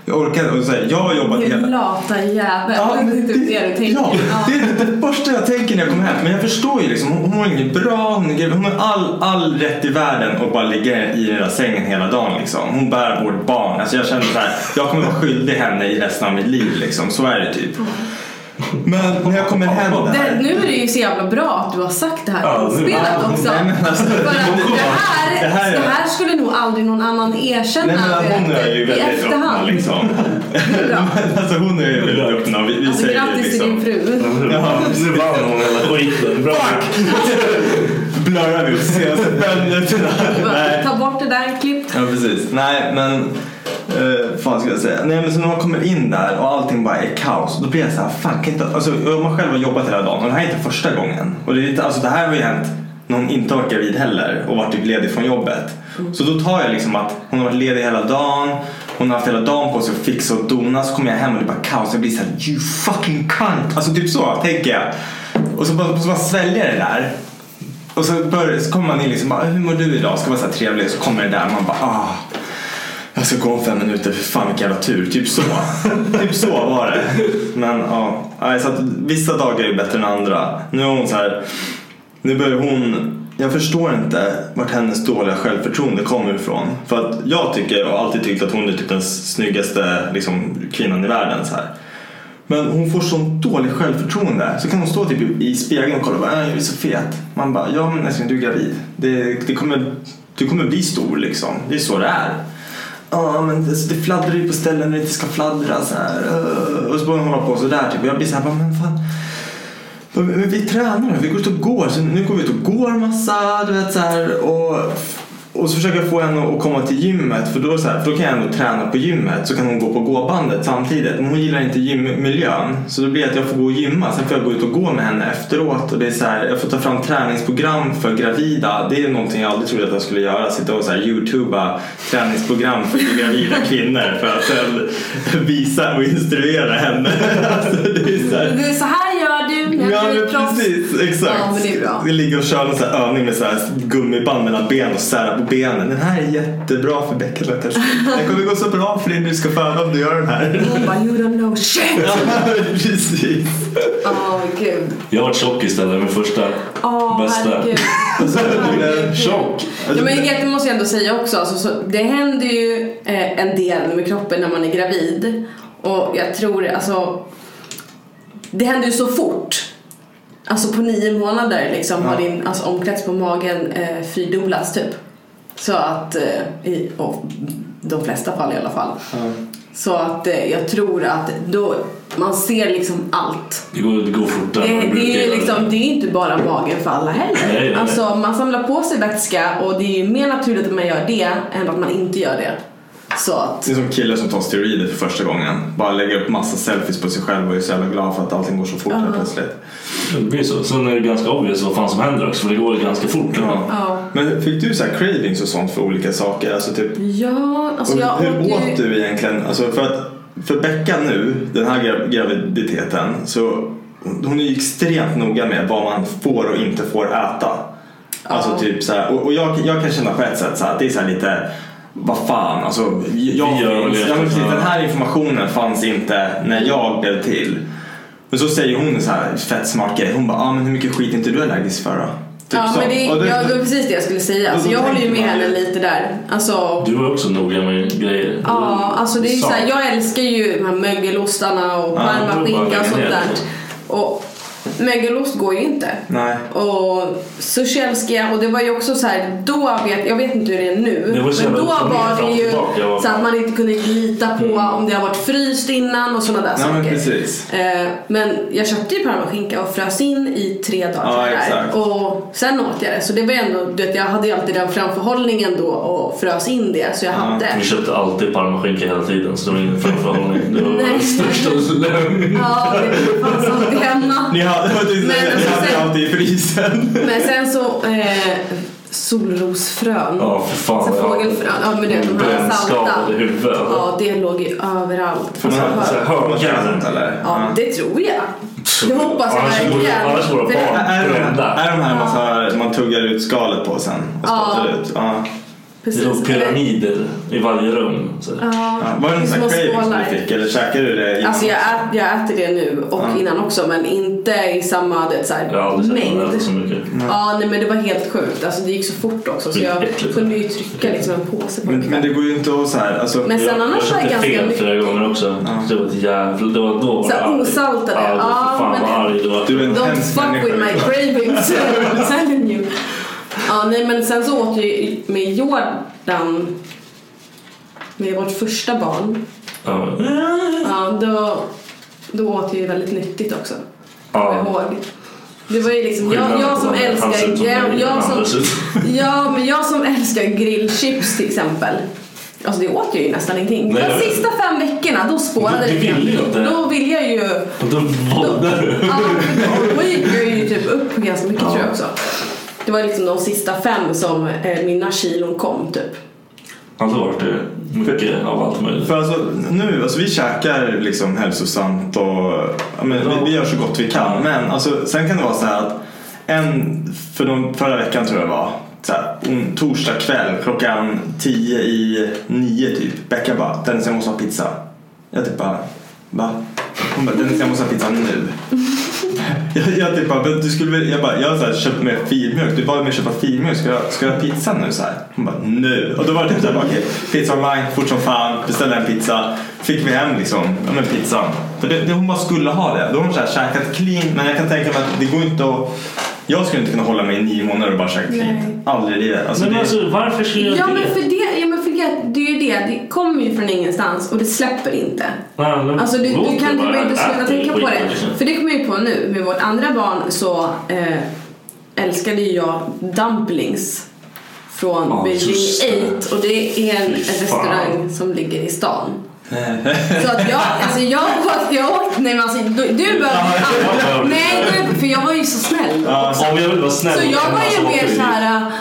Jag orkar och säga, jag har jobbat hela... lata jävel. Ja, det men är typ det du tänker. Ja, det är det första jag tänker när jag kommer hem. Men jag förstår ju liksom, hon, har inget bra, hon, är- hon har all, all rätt i världen att bara ligga i den där sängen hela dagen liksom. Hon bär vårt barn. Alltså jag känner så här, jag kommer vara skyldig henne i resten av mitt liv liksom. Så är det typ. Men när jag kommer hem Det, där. nu är det ju så jävla bra att du har sagt det här Ja, inspelat också. nej, men alltså, För att det här, det här är- det här skulle nog aldrig någon annan erkänna Nej men hon är ju väldigt öppna liksom. Men alltså hon är ju väldigt öppna. Vi, vi Alltså, säger grattis till liksom. din fru. Ja, Nu vann hon hela skiten. Bra. blurrar vi ut senaste fem minuterna. Ta bort det där, klipp. Ja precis. Nej men uh, fan ska jag säga. Nej men så när man kommer in där och allting bara är kaos. Då blir jag så här, fan kan inte, alltså om man själv har jobbat hela dagen och det här är inte första gången. Och det, är inte, alltså, det här har ju hänt när hon inte varit gravid heller och varit typ ledig från jobbet. Så då tar jag liksom att hon har varit ledig hela dagen. Hon har haft hela dagen på sig att fixa och dona. Så kommer jag hem och det är bara kaos. Jag blir så här, you fucking cunt. Alltså typ så tänker jag. Och så bara, så bara sväljer det där. Och så, börjar, så kommer man in liksom bara, hur mår du idag? Ska vara så trevlig. Så kommer det där och man bara, ah. Jag ska gå om fem minuter, för fan vilken jävla tur. Typ så. typ så var det. Men ja, så att vissa dagar är bättre än andra. Nu är hon så här, nu börjar hon, jag förstår inte vart hennes dåliga självförtroende kommer ifrån. För att jag tycker och alltid tyckt att hon är typ den snyggaste liksom, kvinnan i världen. Så här. Men hon får sån dålig självförtroende. Så kan hon stå typ i spegeln och kolla och bara, "Äh, jag är så fet. Man bara, ja men älskling du är gravid. Det, det kommer, du kommer bli stor liksom. Det är så det är. Ja men det, det fladdrar ju på ställen där det inte ska fladdra så här. Eh. Och så börjar hon hålla på sådär typ. Och jag blir så här, bara, men fan. Men men vi tränar, vi går ut och går. Så nu går vi ut och går massa, du vet så här. Och, och så försöker jag få henne att komma till gymmet. För då, så här, för då kan jag ändå träna på gymmet. Så kan hon gå på gåbandet samtidigt. Men hon gillar inte gymmiljön. Så då blir det att jag får gå och gymma. Sen får jag gå ut och gå med henne efteråt. Och det är så här, jag får ta fram träningsprogram för gravida. Det är någonting jag aldrig trodde att jag skulle göra. Sitta och så här, youtuba träningsprogram för gravida kvinnor. För att sen visa och instruera henne. alltså, det är så här, Du, Så här jag när Ja men precis, exakt. Ja, men det är bra. Vi ligger och kör någon sån här övning med så här gummiband mellan ben och sära på benen. Den här är jättebra för bäckenlötters Den kommer gå så bra för dig när du ska föda om du gör den här. Hon bara, you don't know shit. Ja, precis. Åh gud. Jag har varit tjock istället, min första Åh bästa. herregud. Tjock. Ja, men det måste jag ändå säga också. Alltså, så, det händer ju eh, en del med kroppen när man är gravid. Och jag tror, alltså. Det händer ju så fort. Alltså på nio månader liksom har din alltså, omkrets på magen eh, fyrdubblats typ. Så att, eh, i och de flesta fall i alla fall. Så att eh, jag tror att då, man ser liksom allt. Det går, det går fortare Det, det, brukar är ju liksom, det är ju inte bara magen för alla heller. Nej, nej, nej. Alltså man samlar på sig vätska och det är ju mer naturligt att man gör det än att man inte gör det. Så att, Det är som killar som tar steroider för första gången. Bara lägger upp massa selfies på sig själv och är så jävla glad för att allting går så fort helt plötsligt. Det blir så. Sen är det ganska obvious vad fan som händer också för det går ganska fort. Ja. ja. Men fick du så här cravings och sånt för olika saker? Alltså typ Ja, alltså jag hur åt åt du egentligen? Alltså för, att, för Becka nu, den här gra- graviditeten, så hon är ju extremt noga med vad man får och inte får äta. Alltså typ så här, och, och jag, jag kan känna på ett sätt så här, att det är så här lite vad fan, alltså jag Vi gör finns, det. ja, men precis, Ja. den här informationen fanns inte när jag blev till. Men så säger hon en så här fett smart grej. Hon bara, ah, men hur mycket skit är inte du allergisk för då? Typ Ja, så. men det, Och ja, det var precis det jag skulle säga. Alltså, jag håller ju med henne lite där. Alltså, Du var också noga med grejer. Ja, alltså det är ju Sa- så här, jag älskar ju de här mögelostarna och Ja, parmaskinka det bara och sånt där. Och mögelost går ju inte. Nej. Och sushi älskar jag och det var ju också så här, då vet, jag vet inte hur det är nu, Det men då var det ju var- så att man inte kunde lita på om det har varit fryst innan och sådana där Ja, men saker. precis. Eh, Men jag köpte ju parmaskinka och frös in i tre dagar Ja. Och sen åt jag det. Så det var ändå, du vet, jag hade ju alltid den framförhållningen då och frös in det så jag hade. Vi köpte alltid parmaskinka hela tiden så det var ingen framförhållning. Det var Nej. den största lögn. Ja, det fanns alltid hemma. Ni hade, ni alltså, hade sen- alltid i frysen. Men sen så eh, solrosfrön. Ja, för fan. Så fågelfrön. Ja, men det är de här salta. Huvud. Ja, det låg ju överallt. Alltså, Så hör- här, Får man köra höga. sånt eller? Ja, det tror jag. Det hoppas jag verkligen. Annars vore barn Är de, brända. är de här man tuggar ut skalet på sen och Ja. spottar ut? Ja. Precis. Det låg pyramider i varje rum. Så. Ja, Ja, var det någon sån craving som du fick eller käkade du det innan? Alltså jag, ät, jag äter det nu och Ja. innan också men inte i samma det, så här, Jag har aldrig sett mängd. så mycket. Ja, nej, men det var helt sjukt. Alltså, det gick så fort också så Det jag äckligt. kunde ju trycka liksom en påse på Men, en men det går ju inte att så här, alltså, Men sen jag, annars jag jag ganska fel flera mycket. gånger också. Det var ett jävla... Det var då var Så här osaltade. Ja, Ja, fan men- vad arg du var. Du är en Don't fuck with my cravings. I'm telling you. Ja, nej, men sen så åt ju med Jordan, med vårt första barn, Ja. ja, då, då åt jag ju väldigt nyttigt också. Ja. ihåg. Det var ju liksom, jag, jag som älskar, jag, jag som, ja, men jag som älskar grillchips till exempel. Alltså det åt jag ju nästan ingenting. Nej, De sista fem veckorna då spårade det. ville. Då ville jag ju då valde du. Ja, då gick jag ju typ upp ganska mycket tror jag också. Det var liksom de sista fem som eh, mina kilon kom typ. Ja, då var det mycket av allt möjligt. För alltså, nu, alltså vi käkar liksom hälsosamt och ja, men, vi, vi gör så gott vi kan. Men alltså, sen kan det vara så här att en, för de, förra veckan tror jag det var, så här, on, torsdag kväll klockan tio i nio typ. Becka bara, Dennis jag måste ha pizza. Jag typ bara, va? Hon bara, Dennis jag måste ha pizza nu. Jag, jag typ bara, du skulle väl, jag bara, jag har så här, köpt med filmjölk, du bad mig köpa filmjölk, ska jag, ska jag ha pizza nu så här? Hon bara, nu. Och då var det typ såhär, okej, pizza online, fort som fan, beställde en pizza. Fick vi hem liksom, ja men pizzan. För det, det hon bara skulle ha det. Då har hon så här käkat clean, men jag kan tänka mig att det går inte att, jag skulle inte kunna hålla mig i nio månader och bara käka clean. Aldrig i livet. Alltså, Men det, alltså varför skulle jag Ja men för det, det, är ju det, det kommer ju från ingenstans och det släpper inte. Ja, men Alltså du, du kan typ inte sluta tänka på det. liksom. För det kommer jag ju på nu, med vårt andra barn så eh, älskade ju jag dumplings från Ja, Beijing just det. 8 och det är en, restaurang som ligger i stan. Så att jag, alltså jag jag åt, nej men alltså du, du ja. Nej, du, för jag var ju så snäll. Om jag vill vara snäll Så jag var ju mer vi så här.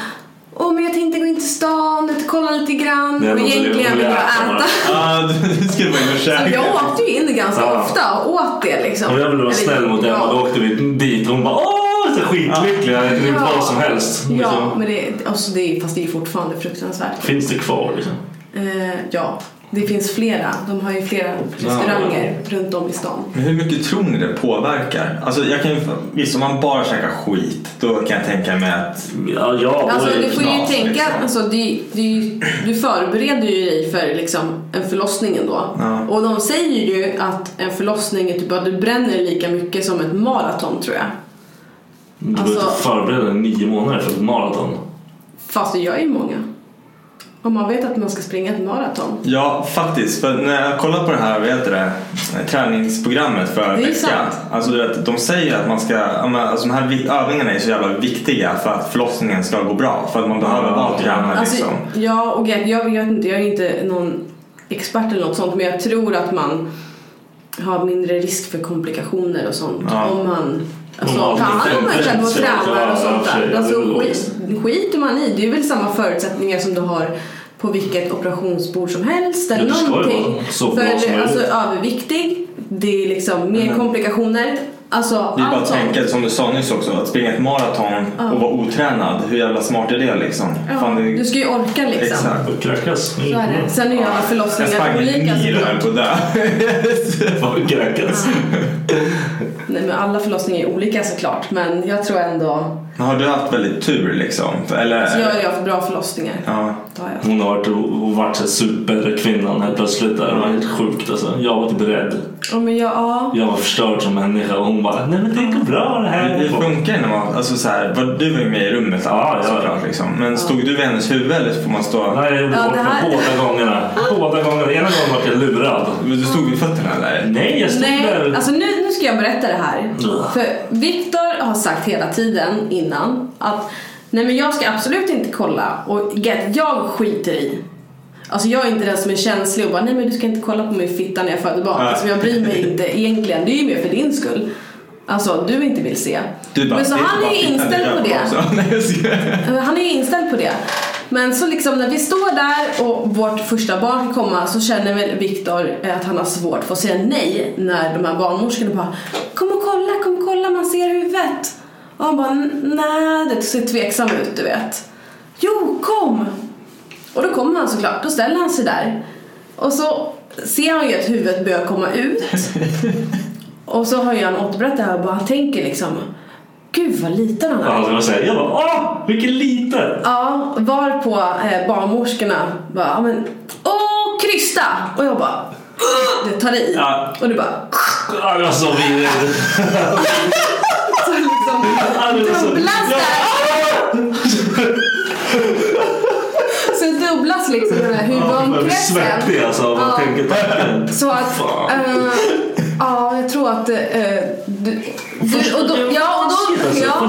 Åh men jag tänkte gå in till stan, kolla lite grann men egentligen vill jag äta äta. Ja, du skulle vara inne och Så jag åkte ju in ganska Ja. ofta och åt det liksom. Om jag ville vara Eller, snäll mot Emma ja. då åkte vi dit och hon bara åh, så skitlycklig. Jag kunde inte Ja. vad som helst. Ja, Liksom. men det, alltså det, är- fast det är fortfarande fruktansvärt. Finns det kvar liksom? Eh, ja, det finns flera. De har ju flera restauranger runt om i stan. Men hur mycket tror ni det påverkar? Alltså jag kan ju, visst om man bara käkar skit då kan jag tänka mig att Ja, ja Alltså du får ju knas, tänka, liksom. alltså, är ju- du förbereder ju dig för liksom, en förlossning ändå. Ja. Och de säger ju att en förlossning är typ att du bränner lika mycket som ett maraton tror jag. Du behöver inte alltså- förbereda dig nio månader för ett maraton. Fast det gör ju många. Om man vet att man ska springa ett maraton. Ja, faktiskt. För när jag kollar på det här vad heter det, träningsprogrammet för veckan. sant. Alltså, du vet, de säger att man ska, alltså, de här övningarna är så jävla viktiga för att förlossningen ska gå bra. För att man behöver vara tränad Alltså, liksom. ja, och jag, jag vet inte, jag är inte någon expert eller något sånt men jag tror att man har mindre risk för komplikationer och sånt Ja. om man Alltså, ta hand om sig själv och inte- tränar och sånt där. Alltså, skit, skiter man i, det är väl samma förutsättningar som du har på vilket operationsbord som helst eller någonting. För alltså, överviktig, det är liksom mer komplikationer. Alltså, Det är bara att tänka, som du sa nyss också, att springa ett maraton och vara otränad. Hur jävla smart är det liksom? Ja, Fan, det, du ska ju orka liksom. Exakt. Och kräkas. Så är det. Sen är ju alla Jag förlossningar sprang en olika mil och höll på att dö. Fan, kräkas. Nej men alla förlossningar är olika såklart men jag tror ändå Har du haft väldigt tur liksom? Eller? så jag har ju haft bra förlossningar. Ja. Det har. Hon har varit, hon varit så superkvinnan helt plötsligt. Där. Det var helt sjukt alltså. Jag var typ rädd. Ja men jag, ja. Jag var förstörd som människa och hon bara, nej men det går bra det här. Hur funkar det när man, alltså så här, var, du var ju med i rummet Ja, ja, såklart ja. liksom. Men stod du vid hennes huvud eller får man stå? Nej, jag gjorde Ja, det här- båda gångerna. Båda gångerna. Ena gången var jag lurad. Men Du stod vid fötterna där? Nej, jag stod Nej, där. alltså nu ska jag berätta det här. Ugh. För Viktor har sagt hela tiden innan att nej men jag ska absolut inte kolla och get, jag skiter i. Alltså jag är inte den som är känslig och bara nej men du ska inte kolla på min fitta när jag föder barn. Nej. Alltså jag bryr mig inte egentligen. Det är ju mer för din skull. Alltså du inte vill se. Bara, men så "Det är han är ju inställd på det. också." Nej, jag skojar. Men Han är ju inställd på det. Men så liksom när vi står där och vårt första barn ska komma så känner väl Viktor att han har svårt för att säga nej när de här barnmorskorna bara Kom och kolla, kom och kolla, man ser huvudet. Och han bara nej, det ser tveksam ut du vet. Jo, kom! Och då kommer han såklart, då ställer han sig där. Och så ser han ju att huvudet börjar komma ut. Och så har ju han återberättat det här och bara, tänker liksom Gud vad liten han är. Ja, så här, jag bara åh, vilken liten! Ja, var på eh, barnmorskorna bara, ja, men åh krysta! Och jag bara, det tar i. Ja. Och du bara, Ja, det var så vidrigt. så liksom Ja, dubblas Ja. där. Så dubblas liksom den här Ja, jag blir huvudomkretsen. svettig alltså att Ja. tänka tanken. Så att, ja jag tror att eh, du, du, och då, ja och då, ja.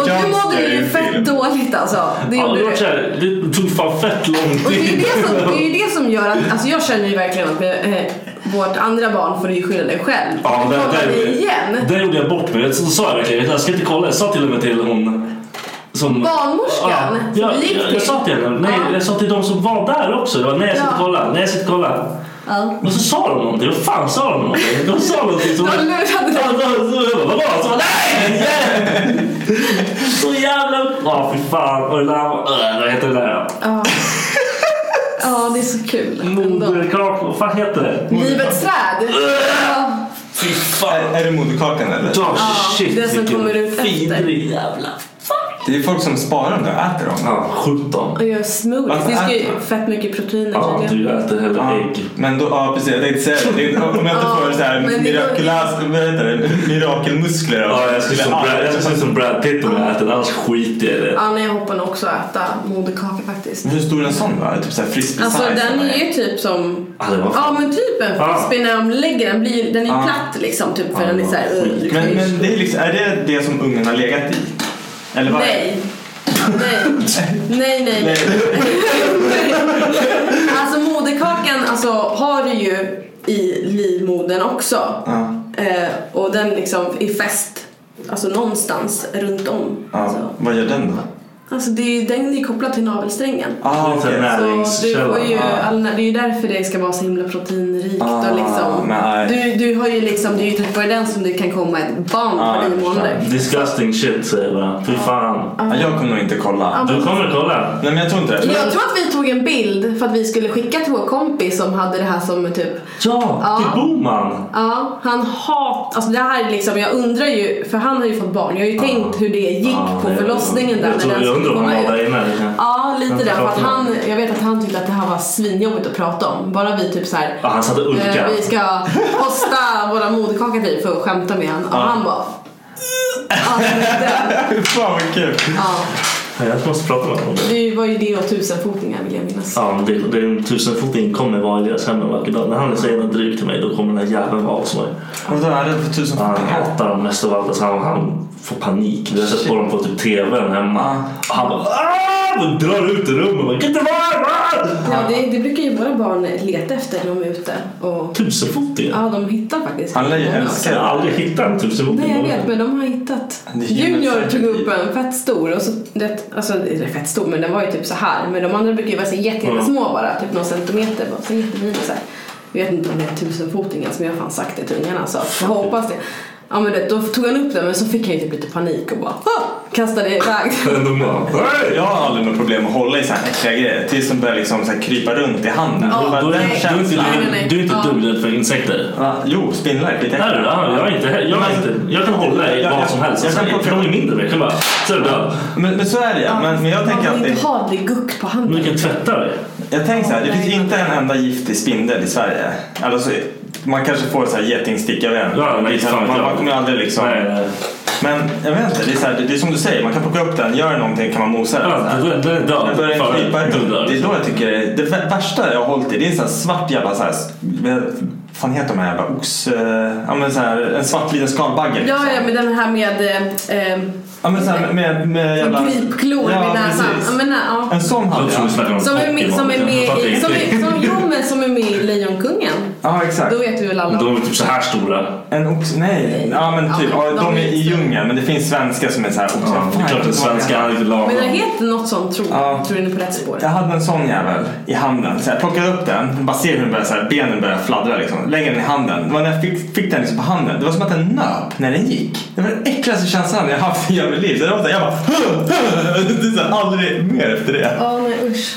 Och du mådde ju fett dåligt alltså. Det Ja, det, var så här, det tog fan fett lång Och det är ju tid. det som, det, är det som gör att, alltså jag känner ju verkligen att med eh, vårt andra barn får du ju skylla dig själv. Ja, där, där, dig igen. där gjorde jag bort mig. Så sa jag verkligen, jag ska inte kolla. Jag sa till och med till hon som... Barnmorskan Ja, jag, jag, jag sa till henne, nej, Ja. jag sa till de som var där också. Var, nej jag ska inte kolla, nej jag ska inte kolla. Ja. Och så sa de någonting, vad fan sa de någonting? De sa någonting som... De lurade dig. Ja, de- de- Jag bara, vadå? Så bara, nej! Så jävla... Ja, fy fan. Och det där, äh, vad heter det där? Ja. ja, det är så kul. ändå. Moderkak, vad fan heter det? Livets träd. Fy fan. Är, är det moderkakan eller? Ja, shit. det som kommer ut efter. Vidrig jävla... Det är folk som sparar dem där äter dem. Ja, 17. Och gör smoothies. Det ska ju fett mycket proteiner Ja, du äter hellre Ja, ägg. men då, ja precis, jag tänkte säga det. det. är- Om jag inte får så här men mirakulös, vad heter det, mirakelmuskler. Ja, jag skulle som, Brad, som Brad Pitt om jag äter, annars skiter jag i det. Ja, nej, jag hoppar nog också äta moderkaka faktiskt. Hur stor är en sån då? Typ såhär frisbee Alltså size? den eller? är ju typ som... Ja, det var Ja men typ en frisbee när de lägger den. Blir, den är ju platt liksom typ för den är såhär... Men, ju- men det är, liksom, är det det som ungen har legat i? Eller vad? Nej. Nej. Nej, nej, nej. alltså moderkakan alltså, har du ju i livmodern också. Ja. Eh, och den liksom är fäst alltså någonstans runt om. Ja. Alltså, Vad gör den då? Alltså det är, den är ju kopplad till navelsträngen. Ah, nära. Så du får ju, Ah. all, det är ju därför det ska vara så himla proteinrikt Ah, och liksom. nej. Du, du har ju liksom, det är ju tack vare den som det kan komma ett barn Ah, på nio månader. Disgusting shit säger jag bara. Fy fan. Ja, jag kommer nog inte kolla. Du kommer kolla. Nej men jag tror inte det. Jag tror att vi tog en bild för att vi skulle skicka till vår kompis som hade det här som typ Ja, Ja. till Boman. Ja, han hat, alltså det här är liksom, jag undrar ju, för han har ju fått barn, jag har ju tänkt hur det gick Ja, på förlossningen där när den undrar om han var där inne. Ja, lite där. För att han, jag vet att han tyckte att det här var svinjobbigt att prata om. Bara vi typ så här. Ja, han satt och eh, Vi ska posta våra moderkaka typ för att skämta med han. Och han bara... Ja, det, Fan vad kul. ja, Jag måste prata med honom. det var ju det och tusenfotingar vill jag minnas. Ja, det, det är en tusenfoting kommer vara i deras hem en vacker dag. När han säger något drygt till mig då kommer den här jäveln vara hos mig. Vadå, är det för tusen Ja, Han hatar dem mest av allt. Alltså, han, han får panik. Vi har sett på dem på typ tvn hemma. Och han bara "Ah!" och drar ut i rummet. Man kan inte vara här! Ja, det, det brukar ju våra barn leta efter när de är ute. Och, Tusenfoting? ja, de hittar faktiskt. Han lär ju älska Jag har aldrig hittat en tusenfoting. Nej jag vet men de har hittat. Junior tog upp en fett stor och så det, alltså det är fett stor men den var ju typ så här men de andra brukar ju vara så jätte, jättesmå bara typ någon centimeter bara så jättefina så här. Jag vet inte om det är tusenfotingar som jag har fan sagt det till ungarna så jag hoppas det. Ja men det, då tog han upp den men så fick han ju typ lite panik och bara "Ah!" kastade iväg. Jag har aldrig något problem att hålla i så här äckliga grejer tills de börjar liksom så här krypa runt i handen. Ja, Bara Då är den du, du, är inte, känslan. Nej, nej, nej. du är inte Ja. dugg rädd för insekter? Va? Jo, spindlar är skitäckliga. Är du? Ja, jag är inte jag, är inte, jag kan hålla i Jag- vad jag- som helst. jag Alltså, plocka- för de är mindre. Jag kan bara, så är du död. Men, men så är det ja. Men, men jag tänker Man att vill inte det, ha det guck på Men handen. du kan tvätta dig. jag tänker så här, det finns inte en enda giftig spindel i Sverige. Alltså, man kanske får så här getingstick, jag vet inte. Ja, det man, jag. man kommer aldrig liksom... Nej, nej. Men jag vet inte, det är, så här, det, det är som du säger, man kan plocka upp den, gör någonting kan man mosa den. Ja, den är död. Den börjar Fan, krypa dör. Det är då jag tycker det, det vä- värsta jag har hållit i det är en sån här svart jävla så här, vad fan heter de här jävla ox... eh, Ja men så här, en svart liten skalbagge. Ja, ja, men den här med eh, eh, Ja men så här, med, med jävla... gripklor ja, vid näsan. Ja, ja. En sån hade Jag Som är med, som är med i, som är, som, jo, men som är med i Lejonkungen. Ja exakt. Då vet vi väl alla. De är typ så här stora. En ox... Nej. Ja men typ. Ja, de de är i djungeln men det finns svenska som är så här ox. Ja, det är klart den svenska är lite Men lagom. den heter något sånt tror jag. Ja. Tror du är på rätt spår? Jag hade en sån jävel i handen. Så jag plockade upp den, bara ser hur den börjar, så här, benen börjar fladdra liksom. Lägger den i handen. Det var när jag fick, fick den liksom på handen. Det var som att den nöp när den gick. Det var den äckligaste känslan jag haft i hela mitt liv. Så det var så här, jag bara... Det är så här, aldrig mer efter det. Ja, nej usch.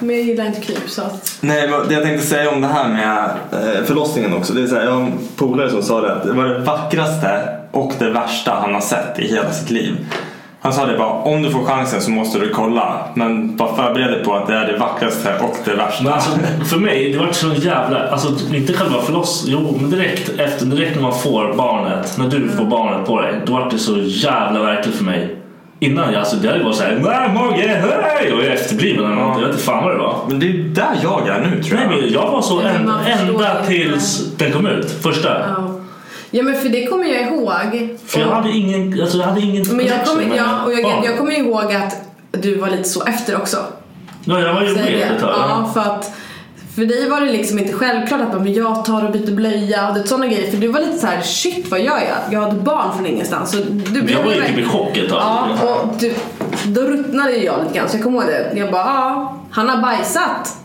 Men jag gillar inte kryp så att... Nej, men det jag tänkte säga om det här med eh, förlossningen också. Det är så här, jag har en polare som sa det att det var det vackraste och det värsta han har sett i hela sitt liv. Han sa det bara, om du får chansen så måste du kolla. Men var förberedd dig på att det är det vackraste och det värsta. Men alltså, för mig, det var så jävla... Alltså, inte själva förloss... Jo, men direkt efter, direkt när man får barnet, när du får barnet på dig, då var det så jävla verkligt för mig. Innan jag, alltså det hade varit såhär, nej mage, hej! Och jag är efterbliven eller något. Jag vet inte fan vad det var. Men det är där jag är nu tror Nej, jag. men jag var så Nej, en, man förstår ända inte. tills den kom ut. Första. Ja. ja men för det kommer jag ihåg. För jag Och- hade ingen, alltså jag hade ingen Men jag connection kommer, med ja, och jag, barn. jag kommer ihåg att du var lite så efter också. Ja, jag var ju med det. ett tag. Ja, för att för dig var det liksom inte självklart att men jag tar och byter blöja och sådana grejer. För du var lite så här: shit vad gör jag? Jag hade barn från ingenstans. Så du Jag var ju typ i chock ett tag. Ja, och du, då ruttnade jag lite grann så jag kommer ihåg det. Jag bara, ja, han har bajsat.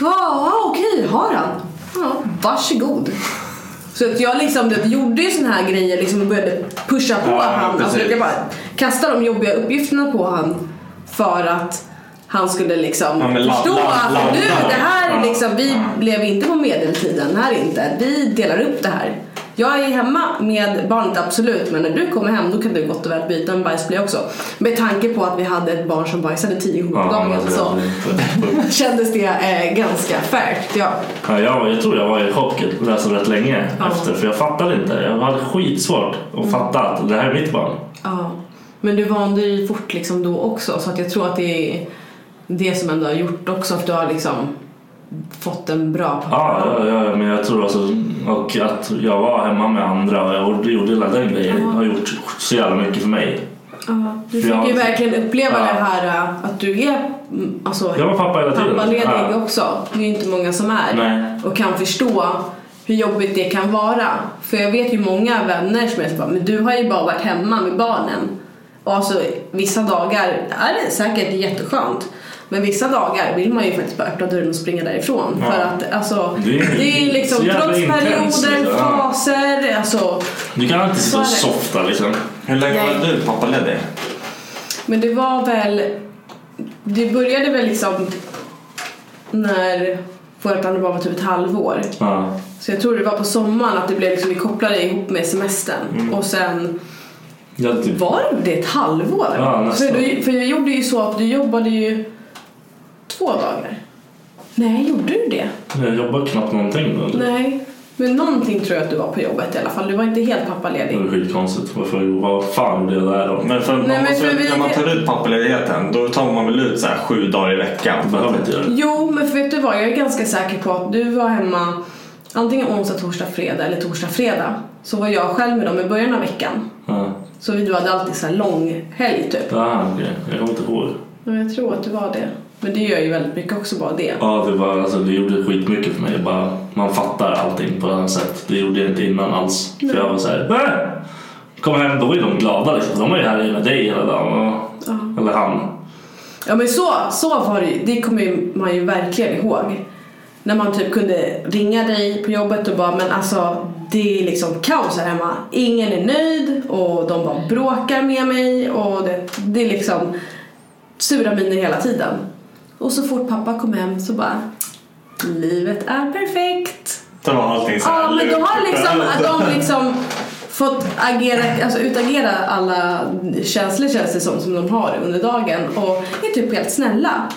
Ja, okej, har han? Ja, varsågod. Så att jag liksom det, gjorde ju såna här grejer liksom och började pusha på Ja, han. Alltså, jag bara kastade de jobbiga uppgifterna på han för att han skulle liksom Ja, la- förstå att nu, det här är liksom, vi blev inte på medeltiden, här inte. Vi delar upp det här. Jag är hemma med barnet absolut, men när du kommer hem då kan du gott och väl byta en bajsblöja också. Med tanke på att vi hade ett barn som bajsade tio gånger på dagen så kändes det eh, ganska färskt. Ja. Ja, jag, jag tror jag var i chock alltså, rätt länge Ja. efter för jag fattade inte. Jag hade skitsvårt att fatta att det här är mitt barn. Ja, men du vande dig fort liksom då också så att jag tror att det är det som ändå har gjort också att du har liksom fått en bra Ja, ja, ja, men jag tror alltså och att jag var hemma med andra och jag gjorde hela den grejen har gjort så jävla mycket för mig. Ja, du fick jag- ju verkligen uppleva Ja. det här äh, att du är mm, alltså, Jag var pappa hela tiden. pappaledig Ja. också. Det är ju inte många som är Nej. och kan förstå hur jobbigt det kan vara. För jag vet ju många vänner som är så bara, men du har ju bara varit hemma med barnen. Och alltså vissa dagar är det säkert jätteskönt. Men vissa dagar vill man ju faktiskt bara öppna dörren och springa därifrån. Ja. För att alltså, Det det är- är, liksom trots perioder, liksom. Ja. faser, alltså. Du kan inte sitta och är softa liksom. Hur länge var du pappaledig? Men det var väl, det började väl liksom när vårt andra barn var typ ett halvår. Ja. Så jag tror det var på sommaren att det blev liksom, vi kopplade ihop med semestern. Mm. Och sen Jag typ, var det ett halvår? Ja, för, du, för jag gjorde ju så att du jobbade ju två dagar. Nej, gjorde du det? jag jobbar knappt någonting då. Nej. Men någonting tror jag att du var på jobbet i alla fall. Du var inte helt Det pappaledig. var skitkonstigt. Varför, vad fan gjorde jag där då? Men, för, Nej, man men för vi- när man tar ut pappaledigheten då tar man väl ut så här sju dagar i veckan? Behöver inte göra det. Jo, men för vet du vad? Jag är ganska säker på att du var hemma antingen onsdag, torsdag, fredag eller torsdag, fredag. Så var jag själv med dem i början av veckan. Ja. Så vi hade alltid så här lång helg typ. Ah, okej. Jag kommer inte ihåg. Men jag tror att det var det. Men det gör ju väldigt mycket också bara det. Ja, det, var, alltså, det gjorde skitmycket för mig. Bara, man fattar allting på ett annat sätt. Det gjorde jag inte innan alls. För jag var såhär, äh! Kom hem, då ju de glada liksom. De var ju här med dig hela dagen. Och, Eller han. Ja men så, så var det. Det kommer man ju verkligen ihåg. När man typ kunde ringa dig på jobbet och bara men alltså det är liksom kaos här hemma. Ingen är nöjd och de bara bråkar med mig och det, det är liksom sura miner hela tiden. Och så fort pappa kom hem så bara livet är perfekt. Då var allting så här Ja, men då har liksom, de liksom fått agera, alltså utagera alla känslor känns det som, som de har under dagen och är typ helt snälla.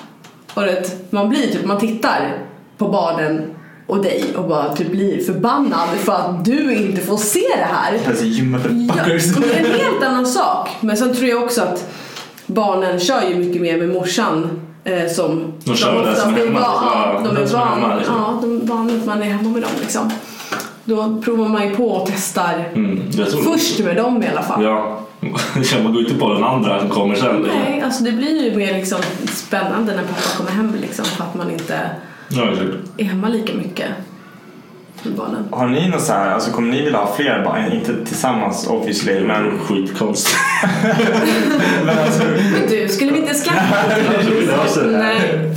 Och det, man blir typ, man tittar på barnen och dig och bara typ blir förbannad för att du inte får se det här. Alltså, you Ja, motherfuckers. men det är en helt annan sak. Men sen tror jag också att barnen kör ju mycket mer med morsan eh, som De kör det som är hemma, van- de är som är hemma, van, liksom. ja, de är vana att man är hemma med dem liksom. Då provar man ju på och testar Mm, först med dem i alla fall. Ja. man går inte på den andra som kommer sen. Liksom. Nej, alltså det blir ju mer liksom spännande när pappa kommer hem liksom för att man inte Ja, är hemma lika mycket barnen. Har ni något så här, alltså kommer ni vilja ha fler barn? Inte tillsammans obviously men, skitkonstigt. men alltså Men du, skulle vi inte skaffa Nej.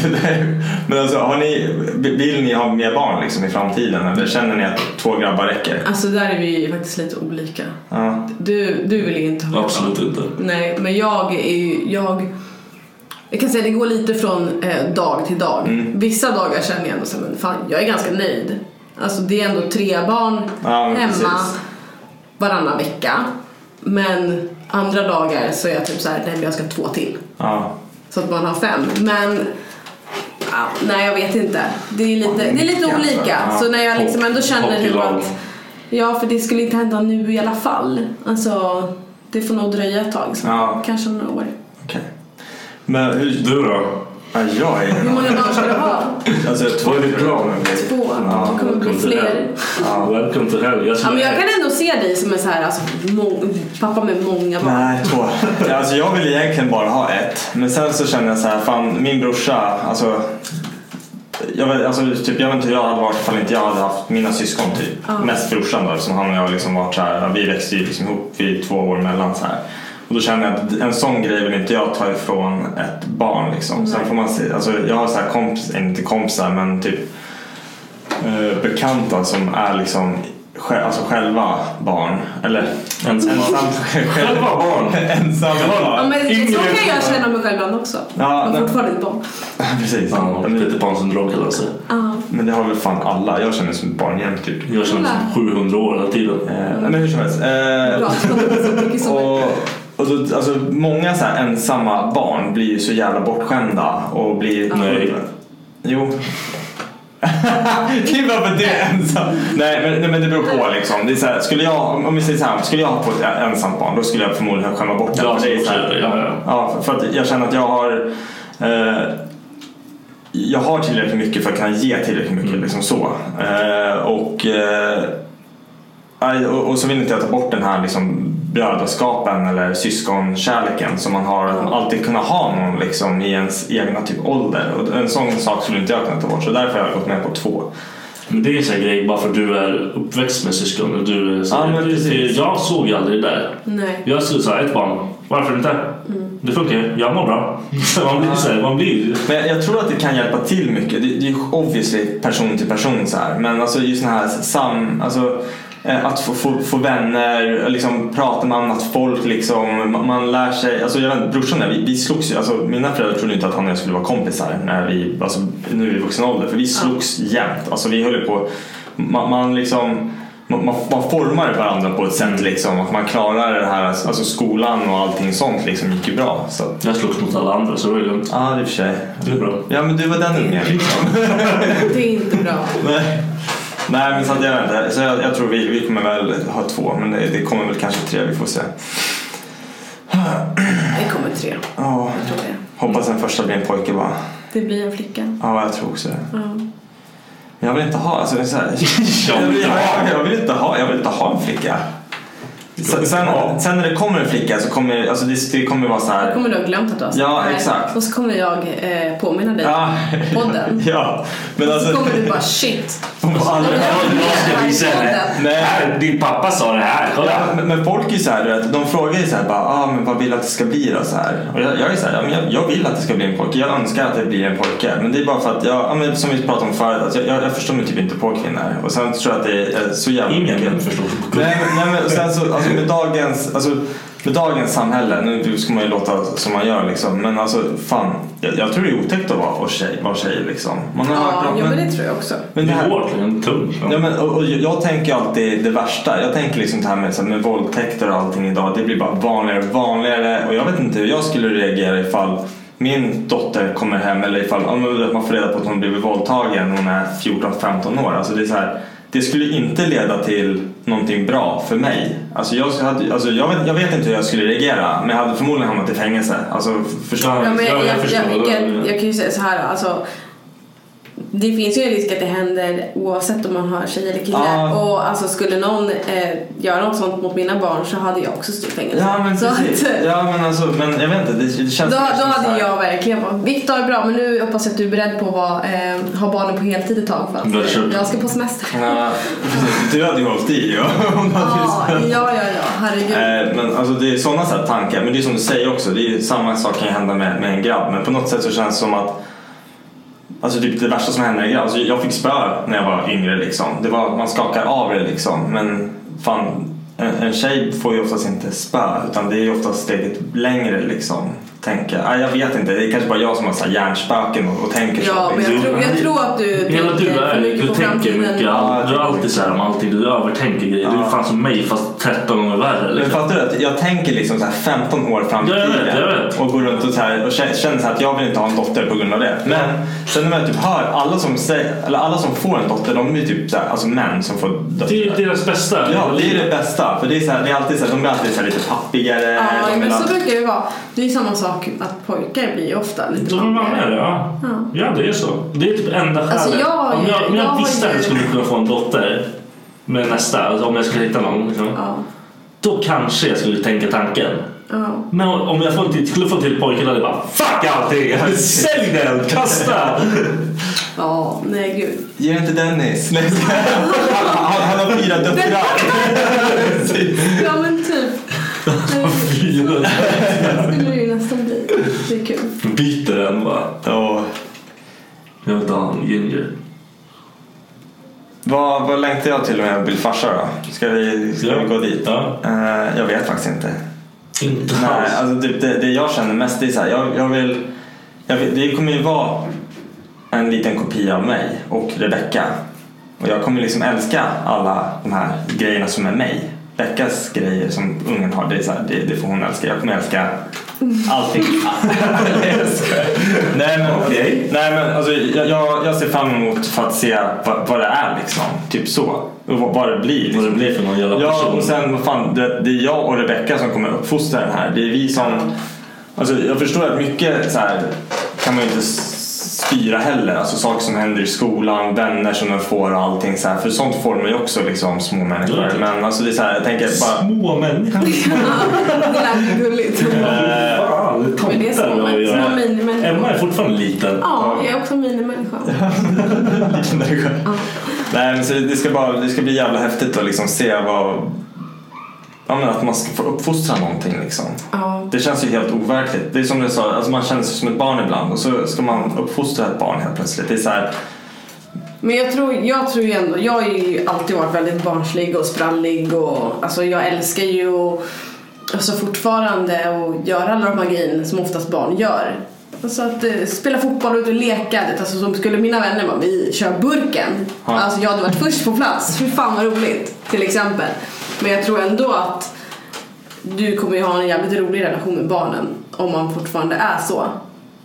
Till det? Men alltså har ni, vill ni ha mer barn liksom i framtiden eller känner ni att två grabbar räcker? Alltså där är vi ju faktiskt lite olika. Ja. Du, du vill ju inte ha mer Absolut barn. inte. Nej, men jag är ju, jag Jag kan säga det går lite från eh, dag till dag. Mm. Vissa dagar känner jag ändå så men fan, jag är ganska nöjd. Alltså det är ändå tre barn Ja, hemma precis. varannan vecka. Men andra dagar så är jag typ så här, nej men jag ska ha två till. Ja. Så att man har fem. Men ja, nej jag vet inte. Det är lite, det är lite olika. Så när jag liksom ändå känner typ att Ja för det skulle inte hända nu i alla fall. Alltså det får nog dröja ett tag. Så. Kanske några år. Okej. Men hur... Du då? Ja, jag är... Hur många barn ska du ha? Alltså två är ditt plan? Två. det kommer bli fler. Ja, welcome to hell. Jag Ja, men jag kan ändå se dig som en så här, alltså, pappa med många barn. Nej, två. Ja, Alltså jag vill egentligen bara ha ett. Men sen så känner jag så här, fan min brorsa, alltså jag vet, alltså, typ, jag vet inte hur jag hade varit ifall inte jag hade haft mina syskon typ. Mest brorsan då som han och jag liksom varit så här, vi växte ju liksom ihop, vi är två år mellan så här. Och då känner jag att en sån grej vill inte jag ta ifrån ett barn liksom. Sen får man se, alltså jag har så här kompis, inte kompisar men typ eh, bekanta som är liksom sj- alltså själva barn. Eller Ensamma. Själva barn. Ensamma Ja, barn. men så kan jag känna mig själv ibland också. Ja, men fortfarande ett barn. Precis. Ja, Men, Peter Pan-syndrom kallas det. Ja. men det har väl fan alla. Jag känner mig som ett barn jämt typ. Jag känner mig som 700 år hela tiden. Eh, men hur som helst. Eh, Bra, så mycket som och, och då, alltså, många så här ensamma barn blir ju så jävla bortskämda och blir... Nej. Jo. det är bara för att det är ensam. Nej men, nej men det beror på liksom. Det är så här, skulle jag, om vi säger så här, skulle jag ha på ett ensamt barn då skulle jag förmodligen skämma bort det. Ja, För det är så så är här, ja, ja. ja, för, att jag känner att jag har eh, jag har tillräckligt mycket för att kunna ge tillräckligt mycket. Mm. Liksom så. Eh, och, eh, och, och så vill inte jag ta bort den här liksom, brödraskapen eller syskonkärleken som man har. Att alltid kunna ha någon liksom, i ens egna typ ålder. Och en sån sak skulle inte jag kunna ta bort. Så därför har jag gått med på två. Men det är en sån grej bara för att du är uppväxt med syskon och du så Ja, men det- precis. Jag såg ju aldrig det där. Nej. Jag skulle säga ett barn. Varför inte? Mm. Det funkar ju. Jag mår bra. Man blir så här, man blir Men jag, jag tror att det kan hjälpa till mycket. Det, det är obviously person till person så här. Men alltså just den här sam... Alltså, att få, få, få vänner, liksom prata med annat folk liksom. Man, man lär sig. Alltså jag vet brorsan och vi, vi slogs ju. Alltså mina föräldrar trodde inte att han och jag skulle vara kompisar när vi, alltså nu i vuxen ålder. För vi slogs jämt. Alltså vi höll på. Man, man liksom man, man, man formar varandra på ett sätt liksom. Att man klarar det här, alltså skolan och allting sånt liksom gick ju bra. Så Jag slogs mot alla andra så det var ju lugnt. Ja, det är för sig. Det är bra. Ja, men du var den ungen liksom. Det är inte bra. Nej. Nej, men så att jag inte. Så jag, jag tror vi, vi kommer väl ha två, men det, det kommer väl kanske tre, vi får se. Det kommer tre. Ja, Jag tror det. hoppas den första blir en pojke bara. Det blir en flicka. Ja, jag tror också det. Ja. Men jag vill inte ha, alltså det är så här, Jag vill inte ha. jag, vill inte ha, jag vill inte ha en flicka. Sen, sen, sen när det kommer en flicka så kommer alltså det, det kommer vara så Då här. kommer du ha glömt att du har sagt Ja, exakt. Och så kommer jag eh, påminna dig Ja. om podden. ja, men Så alltså. kommer du bara shit. på alla- Nej. Här, Din pappa sa det här. Kolla. Ja, men, men folk är ju så här, de frågar ju så här, bara, ah, men vad vill du att det ska bli då? Så här. Och jag, jag är så här, ja, men jag, jag vill att det ska bli en pojke. Jag önskar att det blir en pojke. Men det är bara för att, jag, ja, men som vi pratade om förut, att jag, jag, förstår mig typ inte på kvinnor. Och sen tror jag att det är så jävla Ingen förstår. Nej, men, nej, men och sen så, alltså med dagens, alltså, med dagens samhälle, nu ska man ju låta som man gör liksom, men alltså fan, jag, jag tror det är otäckt att vara, tjej, vara tjej liksom. Man har hört Ja, om- ja, men det tror jag också. men Det det är hårt, det är en tung. Ja, men, och, och jag tänker alltid det värsta. Jag tänker liksom det här med, så här, med våldtäkter och allting idag. Det blir bara vanligare och vanligare. Och jag vet inte hur jag skulle reagera ifall min dotter kommer hem eller ifall om man får reda på att hon blivit våldtagen när hon är 14-15 år. Alltså det, är så här, det skulle inte leda till någonting bra för mig. Alltså jag, hade, alltså jag, vet, jag vet inte hur jag skulle reagera men jag hade förmodligen hamnat i fängelse. Alltså, förstår Ja, jag, jag, jag, jag kan ju säga så här, alltså det finns ju en risk att det händer oavsett om man har tjej eller kille. Ja. Och alltså skulle någon eh, göra något sånt mot mina barn så hade jag också styrt fängelse. Ja men så precis. att, Ja men alltså, men jag vet inte. Det, det känns då, då hade här- jag verkligen bara, Viktor bra men nu hoppas jag att du är beredd på att vara, eh, ha barnen på heltid ett tag för att eh, jag ska på semester. Ja, precis. Du hade ju hållit i ja. Hade Ja, ja, ja, herregud. Eh, Men alltså det är sådana så tankar. Men det är som du säger också. Det är samma sak kan hända med, med en grabb. Men på något sätt så känns det som att Alltså typ det värsta som hände. Alltså jag fick spö när jag var yngre liksom. Det var, man skakar av det liksom. Men fan, en, en tjej får ju oftast inte spö. Utan det är ju oftast steget längre liksom tänka. Ah, jag vet inte, det är kanske bara jag som har så här hjärnspöken och, och tänker så. Ja, men jag tror, jag tror att du Hela du tänker är, för mycket du på tänker framtiden. mycket. Ja, du är alltid så här om allting. Du övertänker grejer. Du är fan som mig fast 13 gånger värre. Men Liksom. fattar du att jag tänker liksom så här 15 år fram i Ja, jag vet, tiden jag vet. och går runt och, så här och känner så här att jag vill inte ha en dotter på grund av det. Men sen när man typ hör alla som, säger, eller alla som får en dotter, de är ju typ så här, alltså män som får döttrar. Det är deras bästa. Ja, det är det bästa. För det är, så här, det är alltid så här, de blir alltid så här lite pappigare. Ja, men så brukar det vara. Det är samma sak att pojkar blir ofta lite De är med pappigare. det, ja. ja. det är så. Det är typ enda skälet. Alltså, jag om jag, om jag jag visste att jag skulle kunna få en dotter med nästa, alltså om jag skulle hitta någon. Liksom, Ja, Då kanske jag skulle tänka tanken. ja. Men om jag får till, skulle få en till pojke då hade jag bara Fuck allting! Sälj den! Kasta! ja, nej gud. Ge inte Dennis. Nej, han, han, har fyra döttrar. Ja men typ. Det skulle ju nästan bli. Det är kul. Byter den bara. Ja. Jag vill en ginger. Vad, vad längtar jag till om jag blir farsa då? Ska vi, ska vi gå dit? Ja. Eh, jag vet faktiskt inte. Inte Nej, alls. alltså det, det, det jag känner mest det är så här, jag, jag vill, jag vill, det kommer ju vara en liten kopia av mig och Rebecca. Och jag kommer liksom älska alla de här grejerna som är mig. Beccas grejer som ungen har, det, är så här, det, det får hon älska. Jag kommer älska allting. Nej men, Okej. nej, men alltså, jag, jag, jag ser fram emot för att se vad, vad det är liksom. Typ så. Och vad, vad det blir. Liksom. Vad det blir för någon jävla Ja, person. och sen vad fan, det, det är jag och Rebecca som kommer uppfostra den här. Det är vi som... Alltså, jag förstår att mycket så här, kan man ju inte styra heller. Alltså saker som händer i skolan, vänner som de får och allting så här. För sånt får man ju också liksom små människor. Ja. Men alltså det är så här, jag tänker bara... Små människor. Det lät gulligt. Fan, Men det är små, små minimänniskor. Emma är fortfarande liten. Ja, jag är också minimänniska. Liten människa. Nej men så det ska, bara, det ska bli jävla häftigt att liksom se vad... Ja, men att man ska få uppfostra någonting liksom. Ja. Det känns ju helt overkligt. Det är som du sa, alltså man känner sig som ett barn ibland och så ska man uppfostra ett barn helt plötsligt. Det är så här, Men jag tror, jag tror ju ändå, jag har ju alltid varit väldigt barnslig och sprallig och alltså jag älskar ju och, alltså fortfarande att göra alla de här grejerna som oftast barn gör. Alltså att eh, spela fotboll och ut och leka, det, alltså som skulle mina vänner bara, vi kör burken. Ja. Alltså jag hade varit först på plats, fy fan vad roligt till exempel. Men jag tror ändå att du kommer ju ha en jävligt rolig relation med barnen om man fortfarande är så.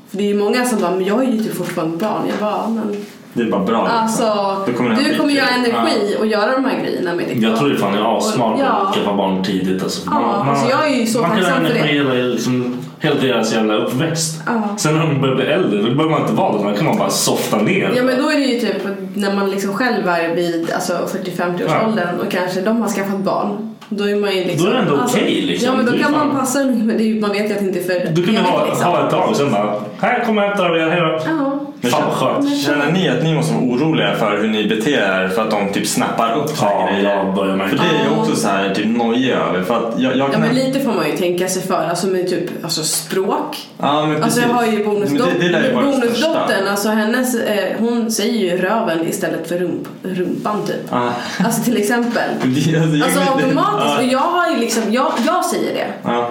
För det är ju många som bara, men jag är ju typ fortfarande barn. Jag bara, "Ja, men det är bara bra. liksom. Alltså, Då kommer du kommer kul. energi och göra de här grejerna med ditt Jag tror det fan är assmart Ja. att skaffa barn tidigt. Alltså. Ja, alltså jag är ju så man tacksam för det. hela, liksom, hela deras jävla uppväxt. Ja. Sen när de börjar bli äldre då behöver man inte vara det. Då kan man bara softa ner. Ja men då är det ju typ när man liksom själv är vid alltså 40-50 års Ja. åldern och kanske de har skaffat barn. Då är man ju liksom... Då är det ändå okej, liksom. Ja men då kan fan- man passa men det är, man vet ju att det inte är för Du kan ju ha, liksom. ha ett tag och sen bara Här kommer jag hämta dig, hej då. Ja. Men Fan vad skönt. Känner ni att ni måste vara oroliga för hur ni beter er för att de typ snappar upp Ja, grejer? jag börjar märka För det är jag också så här typ nojig över. För att jag, jag Ja kan... men lite får man ju tänka sig för, alltså med typ alltså språk. Ja, men Alltså jag har ju Men det, det lär ju bonusdot- vara det största. bonusdottern, alltså hennes, eh, hon säger ju röven istället för rump, rumpan typ. Ja. Alltså till exempel. Det- alltså, Alltså automatiskt, ja. och jag har ju liksom, jag, jag säger det. Ja.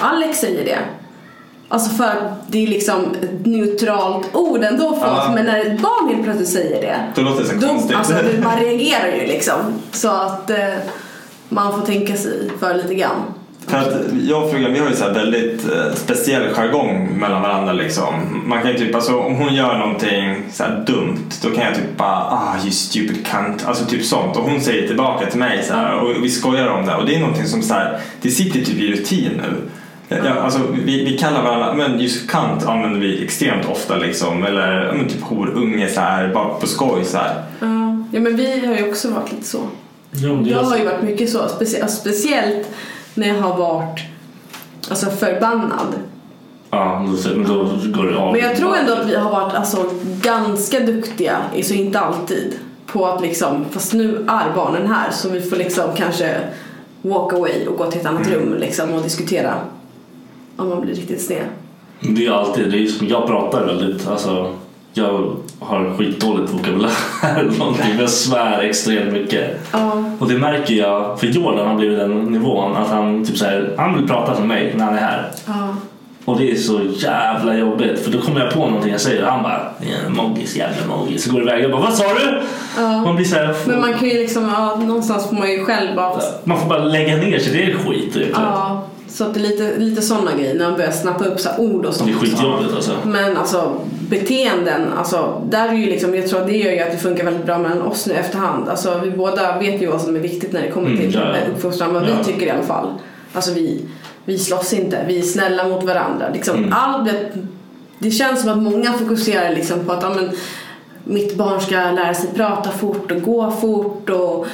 Alex säger det. Alltså för det är liksom ett neutralt ord ändå för oss. Men när ett barn helt plötsligt säger det. Då låter det så Då, konstigt. alltså, man reagerar ju liksom. Så att eh, man får tänka sig för lite grann. För att jag och frugan vi har ju så väldigt eh, speciell jargong mellan varandra liksom. Man kan typ, alltså om hon gör någonting så här dumt då kan jag typ bara ah you stupid cunt. Alltså typ sånt. Och hon säger tillbaka till mig så här, och vi skojar om det. Och det är någonting som så här, det sitter typ i rutin nu. Jag, alltså, vi, vi kallar varandra, men just kant använder vi extremt ofta liksom. Eller ja, men typ horunge så här, bara på skoj så här. Ja. ja men vi har ju också varit lite så. Ja, Jag alltså- har ju varit mycket så. Specie- alltså, speciellt när jag har varit alltså, förbannad. Ja, då, men då går det av. Men jag tror ändå att vi har varit alltså, ganska duktiga, så inte alltid, på att liksom, fast nu är barnen här så vi får liksom kanske walk away och gå till ett annat Mm. rum liksom, och diskutera om man blir riktigt sned. Det är alltid, det är som, jag pratar väldigt, alltså jag har skitdåligt vokabulär eller någonting. men Jag svär extremt mycket. Ja. Och det märker jag, för Jordan har blivit den nivån att han typ så här, han vill prata som mig när han är här. Ja. Och det är så jävla jobbigt för då kommer jag på någonting jag säger och han bara ja, Moggis, jävla moggis. Så går det iväg och bara vad sa du? Man blir så här, Men man kan ju liksom, ja, någonstans får man ju själv bara man får bara lägga ner sig, det är skit. Typ. Ja, så att det är lite, lite sådana grejer när man börjar snappa upp så här ord och Det sånt. är skitjobbigt alltså. Men alltså beteenden, alltså, där är ju liksom, jag tror att det gör ju att det funkar väldigt bra mellan oss nu efterhand. Alltså, vi båda vet ju vad som är viktigt när det kommer Mm, till ja, ja. uppfostran, vad Ja. vi tycker i alla fall. Alltså vi, vi slåss inte, vi är snälla mot varandra. Liksom, Mm. allt det, det känns som att många fokuserar liksom på att ja, men, mitt barn ska lära sig prata fort och gå fort och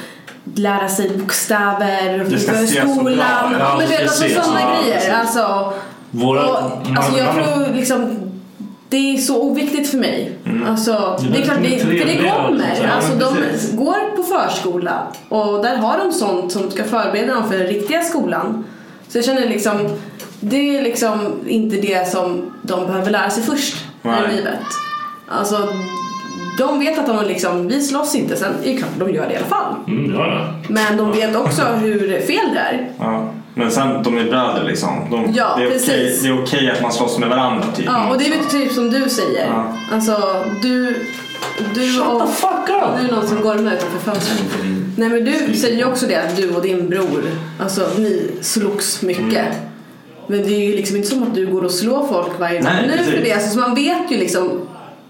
lära sig bokstäver för skolan. Ja, men vet, alltså sådana ja, grejer. precis. Alltså, Våra, och, alltså jag man- tror liksom det är så oviktigt för mig. Alltså, Det det är klart, det, för det kommer. ja, Alltså, de precis. går på förskola och där har de sånt som ska förbereda dem för den riktiga skolan. Så jag känner liksom, det är liksom inte det som de behöver lära sig först här i Nej. livet. Alltså, de vet att de liksom, vi slåss inte, sen är det klart de gör det i alla fall. Mm, ja, ja. Men de vet också hur fel det är. Ja. Men sen, de är bröder liksom. De, Ja, det, är okej, precis. det är okej att man slåss med varandra typ. Ja, och det är väl typ som du säger. Ja. Alltså, du, du Shut och... the fuck up! Nu är någon som gormar utanför fönstret. Nej men du säger ju också det att du och din bror, alltså ni slogs mycket. Men det är ju liksom inte som att du går och slår folk varje dag Nej, nu för precis. det. Alltså, så man vet ju liksom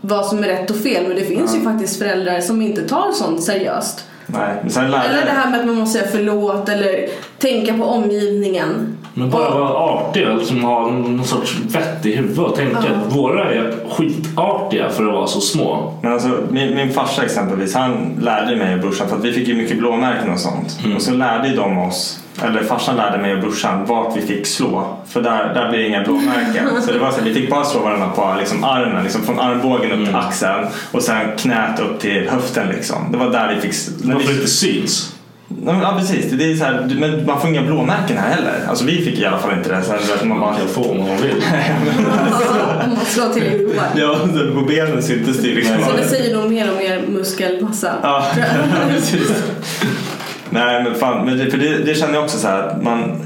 vad som är rätt och fel men det finns ju faktiskt föräldrar som inte tar sånt seriöst. Nej, Eller det här med att man måste säga förlåt eller tänka på omgivningen. Men bara vara artig, liksom ha någon sorts vett i huvudet och tänka att våra är skitartiga för att vara så små. Men alltså, min, min farsa exempelvis, han lärde mig och brorsan, för att vi fick ju mycket blåmärken och sånt. Mm. Och så lärde de oss, eller farsan lärde mig och brorsan vart vi fick slå. För där, där blir det inga blåmärken. så det var så att vi fick bara slå varandra på liksom, armen, liksom, från armbågen upp till Mm. axeln och sen knät upp till höften. Liksom. Det var där vi fick... Varför det vi, inte syns. Ja, precis, det är så här, men man får inga blåmärken här heller. Alltså vi fick i alla fall inte det. Så här, man bara, kan få om man vill. Om man slår tillräckligt hårt. ja, på benen syntes det liksom. Så det säger nog mer och mer muskelmassa. Ja, precis. Nej, men fan, men det, för det, det känner jag också så här att man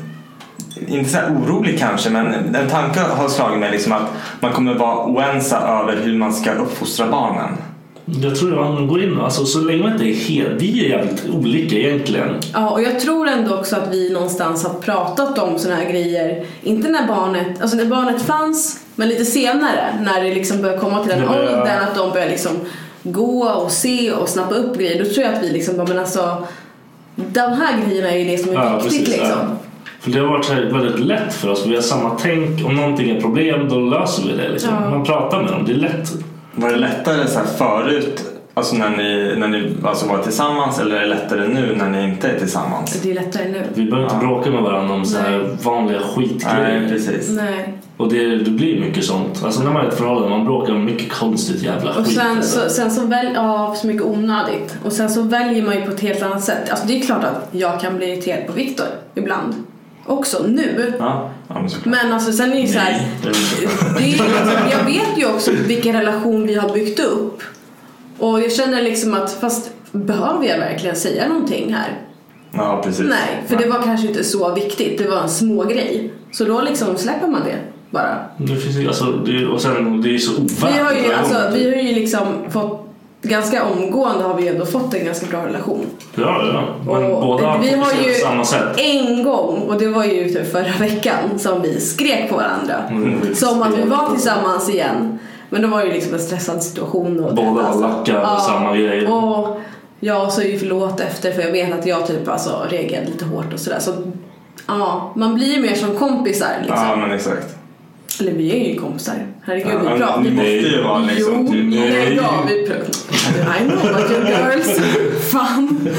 inte så här orolig kanske, men en tanke har slagit mig liksom att man kommer vara oense över hur man ska uppfostra barnen. Jag tror att man går in alltså, så länge man inte är helt... Vi är jävligt olika egentligen. Ja, och jag tror ändå också att vi någonstans har pratat om såna här grejer. Inte när barnet, alltså när barnet fanns, men lite senare när det liksom börjar komma till den börjar- åldern att de börjar liksom gå och se och snappa upp grejer. Då tror jag att vi liksom bara, men alltså de här grejerna är ju det som är Ja, viktigt precis, liksom. ja. För det har varit väldigt lätt för oss. Vi har samma tänk. Om någonting är problem, då löser vi det. Liksom. Ja. Man pratar med dem. Det är lätt. Var det lättare så här förut, alltså när ni, när ni alltså var tillsammans eller är det lättare nu när ni inte är tillsammans? Det är lättare nu. Vi behöver inte Ja. bråka med varandra om så här Nej. vanliga Nej, skitgrejer. precis. Nej. Och det, det blir mycket sånt. Alltså när man är i ett förhållande, man bråkar om mycket konstigt jävla Och skit. sen så, sen så väljer, ja så mycket onödigt. Och sen så väljer man ju på ett helt annat sätt. Alltså det är klart att jag kan bli irriterad på Viktor ibland. Också nu. Ja men alltså sen är det ju så här, Nej, det är liksom, jag vet ju också vilken relation vi har byggt upp. Och jag känner liksom att, fast behöver jag verkligen säga någonting här? Ja, precis. Nej, för det var kanske inte så viktigt. Det var en små grej. Så då liksom släpper man det bara. Det finns ju, alltså, det, och sen, det är ju så ovärt. Vi har ju, alltså, vi har ju liksom fått Ganska omgående har vi ändå fått en ganska bra relation. Ja, ja. Men Och båda vi har ju på samma sätt. en gång, och det var ju typ förra veckan, som vi skrek på varandra. Mm. Som att vi var tillsammans igen. Men då var det ju liksom en stressad situation. Och Båda var alltså, lackar och samma grej. Och jag sa ju förlåt efter för jag vet att jag typ alltså reagerade lite hårt och sådär. Så ja, man blir ju mer som kompisar liksom. Ja, men exakt. Eller vi är ju kompisar. Herregud, Ja, vi pratar ni måste ju vara liksom Jo, typ... nej, ja, vi pratar. I know what you girls. Fan.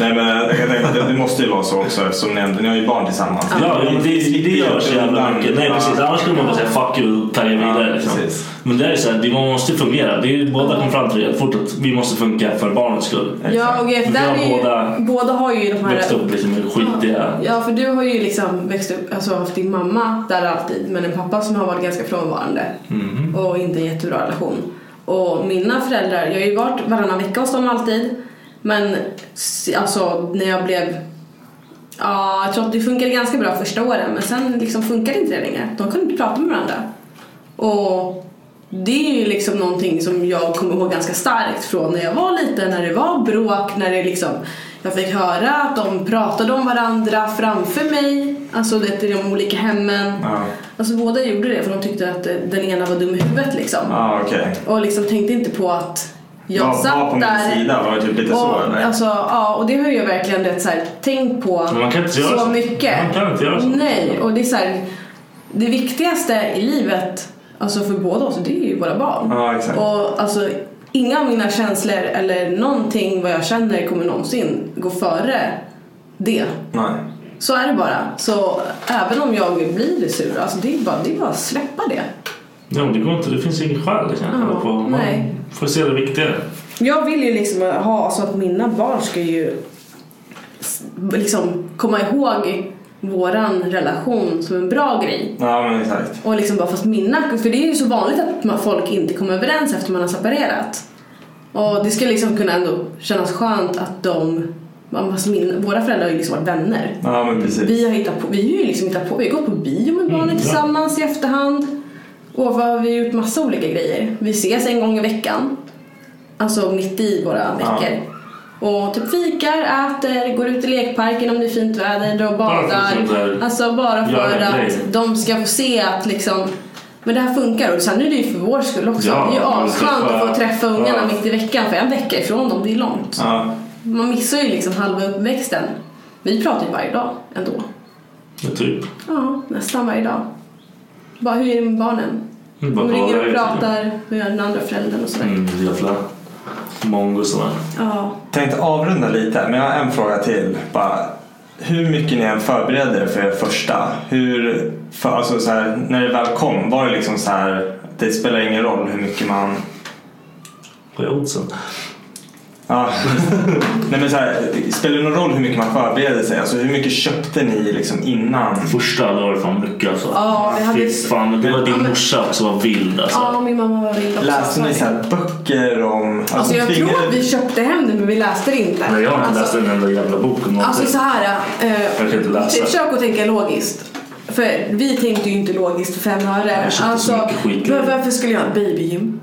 Nej men jag kan tänka att det, det måste ju vara så också eftersom ni, ändå- ni har ju barn tillsammans. Ja, det, det gör så jävla mycket. Nej, precis. Annars skulle man bara säga fuck you och tagga vidare. Ja, liksom. precis. Men det är så här, det man måste fungera. Det är, ju- båda kom fram till det fort att vi måste funka för barnets skull. Ja, och Vi där ju, båda båda har ju de här... Växt upp liksom skitiga... Ja, för du har ju liksom växt upp, alltså haft din mamma där alltid, men en pappa som har varit ganska frånvarande Mhm. och inte en jättebra relation. Och mina föräldrar, jag har ju varit varannan vecka hos dem alltid, men alltså när jag blev Ja, jag tror att det funkade ganska bra första åren men sen liksom funkade inte det längre. De kunde inte prata med varandra. Och det är ju liksom någonting som jag kommer ihåg ganska starkt från när jag var liten, när det var bråk, när det liksom jag fick höra att de pratade om varandra framför mig, alltså det i de olika hemmen. Ja. Alltså båda gjorde det för de tyckte att eh, den ena var dum i huvudet liksom. Ja, okej. Och liksom tänkte inte på att jag Var, satt var på min där. sida, var det typ lite så och, eller? alltså, ja, och det har jag verkligen rätt så här, tänkt på Men man kan inte göra så så. mycket. Man kan inte göra så. Nej, och det är så här, det viktigaste i livet, alltså för båda oss, det är ju våra barn. Ja, exakt. Och alltså, inga av mina känslor eller någonting vad jag känner kommer någonsin gå före det. Nej. Så är det bara. Så även om jag blir sur, alltså det är bara, det är bara att släppa det. Ja, men det går inte. Det finns ingen skäl liksom. Ja, på. Man nej. får se det viktigare. Jag vill ju liksom ha så att mina barn ska ju liksom komma ihåg våran relation som en bra grej. Ja, men exakt. Och liksom bara fast mina, för det är ju så vanligt att folk inte kommer överens efter man har separerat. Och det ska liksom kunna ändå kännas skönt att de, alltså min, våra föräldrar har ju liksom varit vänner. Ja, men precis. Vi har hittat på, vi har ju liksom hittat på, vi har gått på bio med barnen Mm, ja. tillsammans i efterhand. Och vad har vi gjort massa olika grejer. Vi ses en gång i veckan. Alltså mitt i våra veckor. Och typ fikar, äter, går ut i lekparken om det är fint väder, och badar. Alltså bara för göra att de ska få se att liksom men det här funkar och sen är det ju för vår skull också. Ja, det är ju asskönt att få träffa ungarna ja. mitt i veckan för en vecka ifrån dem, det är långt. Ja. Man missar ju liksom halva uppväxten. Vi pratar ju varje dag ändå. Ja, typ. Ja, nästan varje dag. Bara hur är det med barnen? De ringer och pratar med den andra föräldern och sådär. Mm, mongosarna. Ja. Tänkte avrunda lite, men jag har en fråga till. Bara, hur mycket ni än förberedde er för er första, hur, för, alltså så här, när det väl kom, var det liksom så här, det spelar ingen roll hur mycket man Vad är oddsen? Ja, nej men så här, spelar det någon roll hur mycket man förbereder sig? Alltså hur mycket köpte ni liksom innan? Första det var det fan mycket alltså. Ja, vi hade- Fy fan, det var din morsa också var vild alltså. ja, min mamma var vild också. Läste ni så här böcker om... Alltså, Alltså jag tror tvingade- att vi köpte hem det men vi läste det inte. Nej, jag har inte alltså, läst en enda jävla bok om någonting. Alltså så här. Eh, Jag kan inte läsa. Försök att tänka logiskt. För vi tänkte ju inte logiskt för fem öre. Alltså, varför skulle jag ha ett babygym?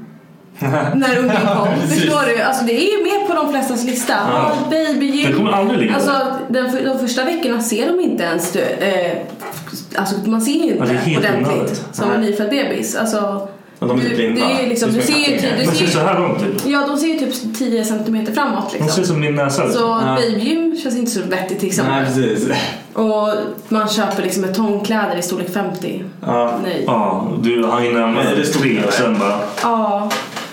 När ungen kom. Förstår du? Alltså det är ju med på de flestas lista. Ja. Babygym. Det kommer aldrig ligga Alltså den, de första veckorna ser de inte ens. Eh, alltså man ser ju inte det är helt ordentligt onödigt. som en nyfödd bebis. Alltså, Ja, de är du- typ blinda. Det är liksom, du ser ju, en ty- katt. du De ser ser så här långt typ. Ja, de ser ju typ 10 centimeter framåt De liksom. ser som min näsa. Så Ja. babygym känns inte så vettigt till exempel. Nej precis. Och man köper liksom betongkläder i storlek 50. Ja. Nej. Ja, du Nej, det använda stod tre och sen bara... Ja.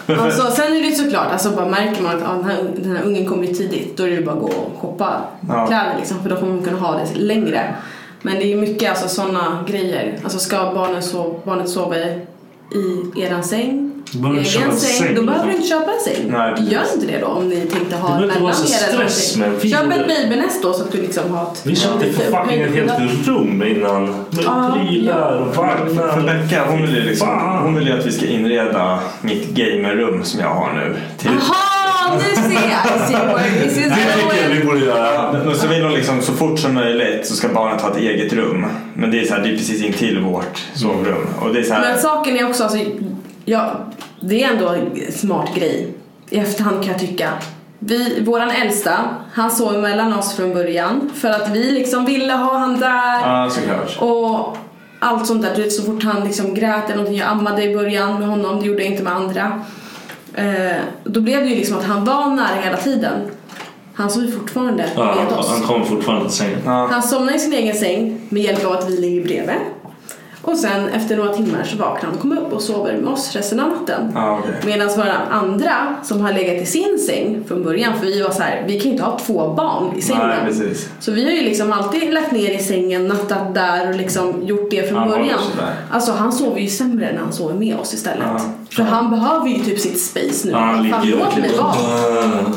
Alltså, sen är det såklart, alltså bara märker man att ja, den, här, den här ungen kommer ju tidigt, då är det bara att gå och shoppa Ja. kläder liksom, för då kommer man kunna ha det längre. Men det är ju mycket alltså sådana grejer. Alltså ska barnen sov, barnet sova i, i eran säng, behöver inte köpa en säng, då behöver du inte köpa en säng. Nej, precis. Gör inte det då om ni tänkte ha Det behöver inte mellan vara så er eller stress Köp ett babynest då så att du liksom har ett Vi köpte för fan ett helt rum innan. Med Ja, prylar och vagnar. För Becka hon vill ju liksom, hon vill ju att vi ska inreda mitt gamerrum som jag har nu. Till, Jaha, nu ser jag! Det tycker jag vi borde göra. Ja, så vill hon liksom så fort som möjligt så ska barnet ha ett eget rum. Men det är så här, det är precis intill vårt sovrum. Och det är så här, Men saken är också, alltså, ja, det är ändå en smart grej. I efterhand kan jag tycka. Vi, våran äldsta, han sov mellan oss från början för att vi liksom ville ha han där. Ja, såklart. Och allt sånt där. Du vet, så fort han liksom grät eller någonting, jag ammade i början med honom, det gjorde jag inte med andra. Eh, då blev det ju liksom att han var nära hela tiden. Han sov ju fortfarande Ja, med han, oss. han kommer fortfarande till sängen. Ja. Han somnade i sin egen säng med hjälp av att vi ligger bredvid. Och sen efter några timmar så vaknar han och kommer upp och sover med oss resten av natten. Ja, okej. Medan våra andra som har legat i sin säng från början, för vi var så här, vi kan ju inte ha två barn i sängen. Nej, precis. Så vi har ju liksom alltid lagt ner i sängen, nattat där och liksom gjort det från håller början. Alltså han sover ju sämre när han sover med oss istället. Ja. För han behöver ju typ sitt space nu. Han ligger mig verkligen vara.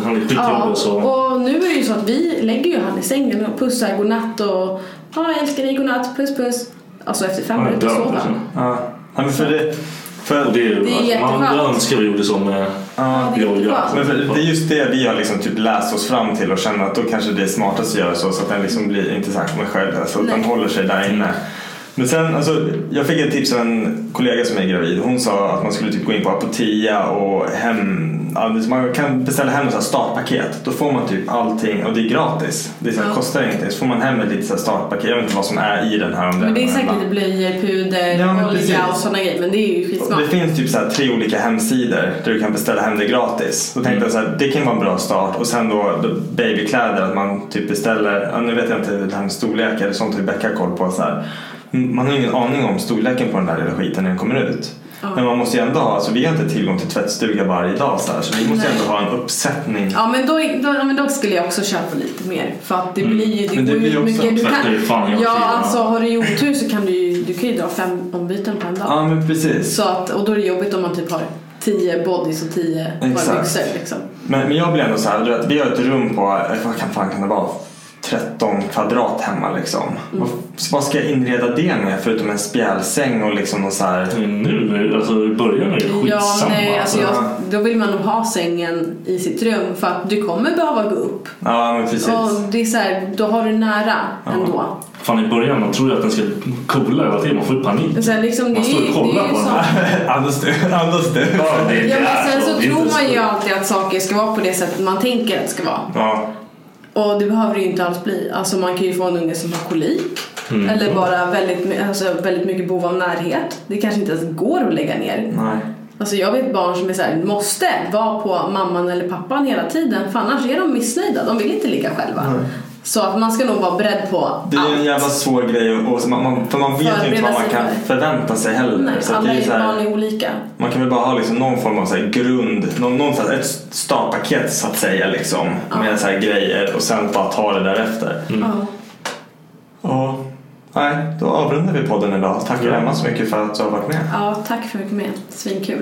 Han är skitjobbig Ja, att sova. och nu är det ju så att vi lägger ju han i sängen och pussar godnatt och ja, jag älskar dig, godnatt, puss puss. Alltså efter fem minuter liksom. han. Ja. Ja, men för det, för, Och det är, Det är man önskar vi gjorde så med Ja, det är. Men för det är just det vi har liksom typ läst oss fram till och känner att då kanske det är smartast att göra så så att den liksom blir inte sagt med själv alltså att den Nej. håller sig där inne. Men sen, alltså, jag fick ett tips av en kollega som är gravid. Hon sa att man skulle typ gå in på Apotea och hem, man kan beställa hem ett startpaket. Då får man typ allting och det är gratis. Det är så här, Ja. kostar ingenting. Så får man hem ett litet startpaket. Jag vet inte vad som är i den här. Om Men det är säkert lite blöjor, puder, Ja, olja och sådana grejer. Men det är ju skitsmart. Det finns typ så här tre olika hemsidor där du kan beställa hem det gratis. Då tänkte jag så här, det kan vara en bra start. Och sen då, då babykläder, att man typ beställer, ja, nu vet jag inte det här med storlekar, sånt har Becka koll på. Så här. Man har ingen aning om storleken på den där lilla skiten när den kommer ut. Men man måste ju ändå ha, alltså vi har inte tillgång till tvättstuga varje dag så, här, så vi måste ju ändå ha en uppsättning. Ja men då, då, men då skulle jag också köpa lite mer. För att det blir ju... Det Men det blir ju också mycket. Du ju fan ja tiden. alltså har du otur så kan du ju, du kan ju dra fem ombyten på en dag. Ja men precis. Så att, och då är det jobbigt om man typ har tio bodys och tio par Exakt. byxor liksom. Men, men jag blir ändå så här, du vet, vi har ett rum på, vad kan, fan kan det vara? 13 kvadrat hemma liksom. Vad, vad ska jag inreda det med förutom en spjälsäng och liksom någon så här Nu, alltså i början är det Ja, skitsamma. nej, alltså alltså. jag, då vill man nog ha sängen i sitt rum för att du kommer behöva gå upp. Ja men precis. Och det är så här, då har du nära ändå. Fan i början man tror ju att den ska coola hela tiden. Man får ju panik. Sen liksom, det Man är står och det kollar på den. så. Andas du? Andas du? Ja, Ja, men sen så är tror man ju så- alltid att saker ska vara på det sättet man tänker att det ska vara. Ja. Och det behöver det ju inte alls bli. Alltså man kan ju få en unge som har kolik. Mm. Eller bara väldigt, alltså väldigt mycket behov av närhet. Det kanske inte ens går att lägga ner. Nej. Alltså jag vet barn som är så här, måste vara på mamman eller pappan hela tiden för annars är de missnöjda. De vill inte ligga själva. Så att man ska nog vara beredd på Det är en allt. jävla svår grej och, och man, man, för man vet ju inte vad man kan för. förvänta sig heller. Nej, så alla det är så här, är olika. man kan väl bara ha liksom någon form av så här grund, någon, någon så här, ett startpaket så att säga liksom. Med så här grejer och sen bara ta det därefter. Ja. Ja. Nej, då avrundar vi podden idag. Tackar Emma så mycket för att du har varit med. ja, tack för att du fick med. Svinkul.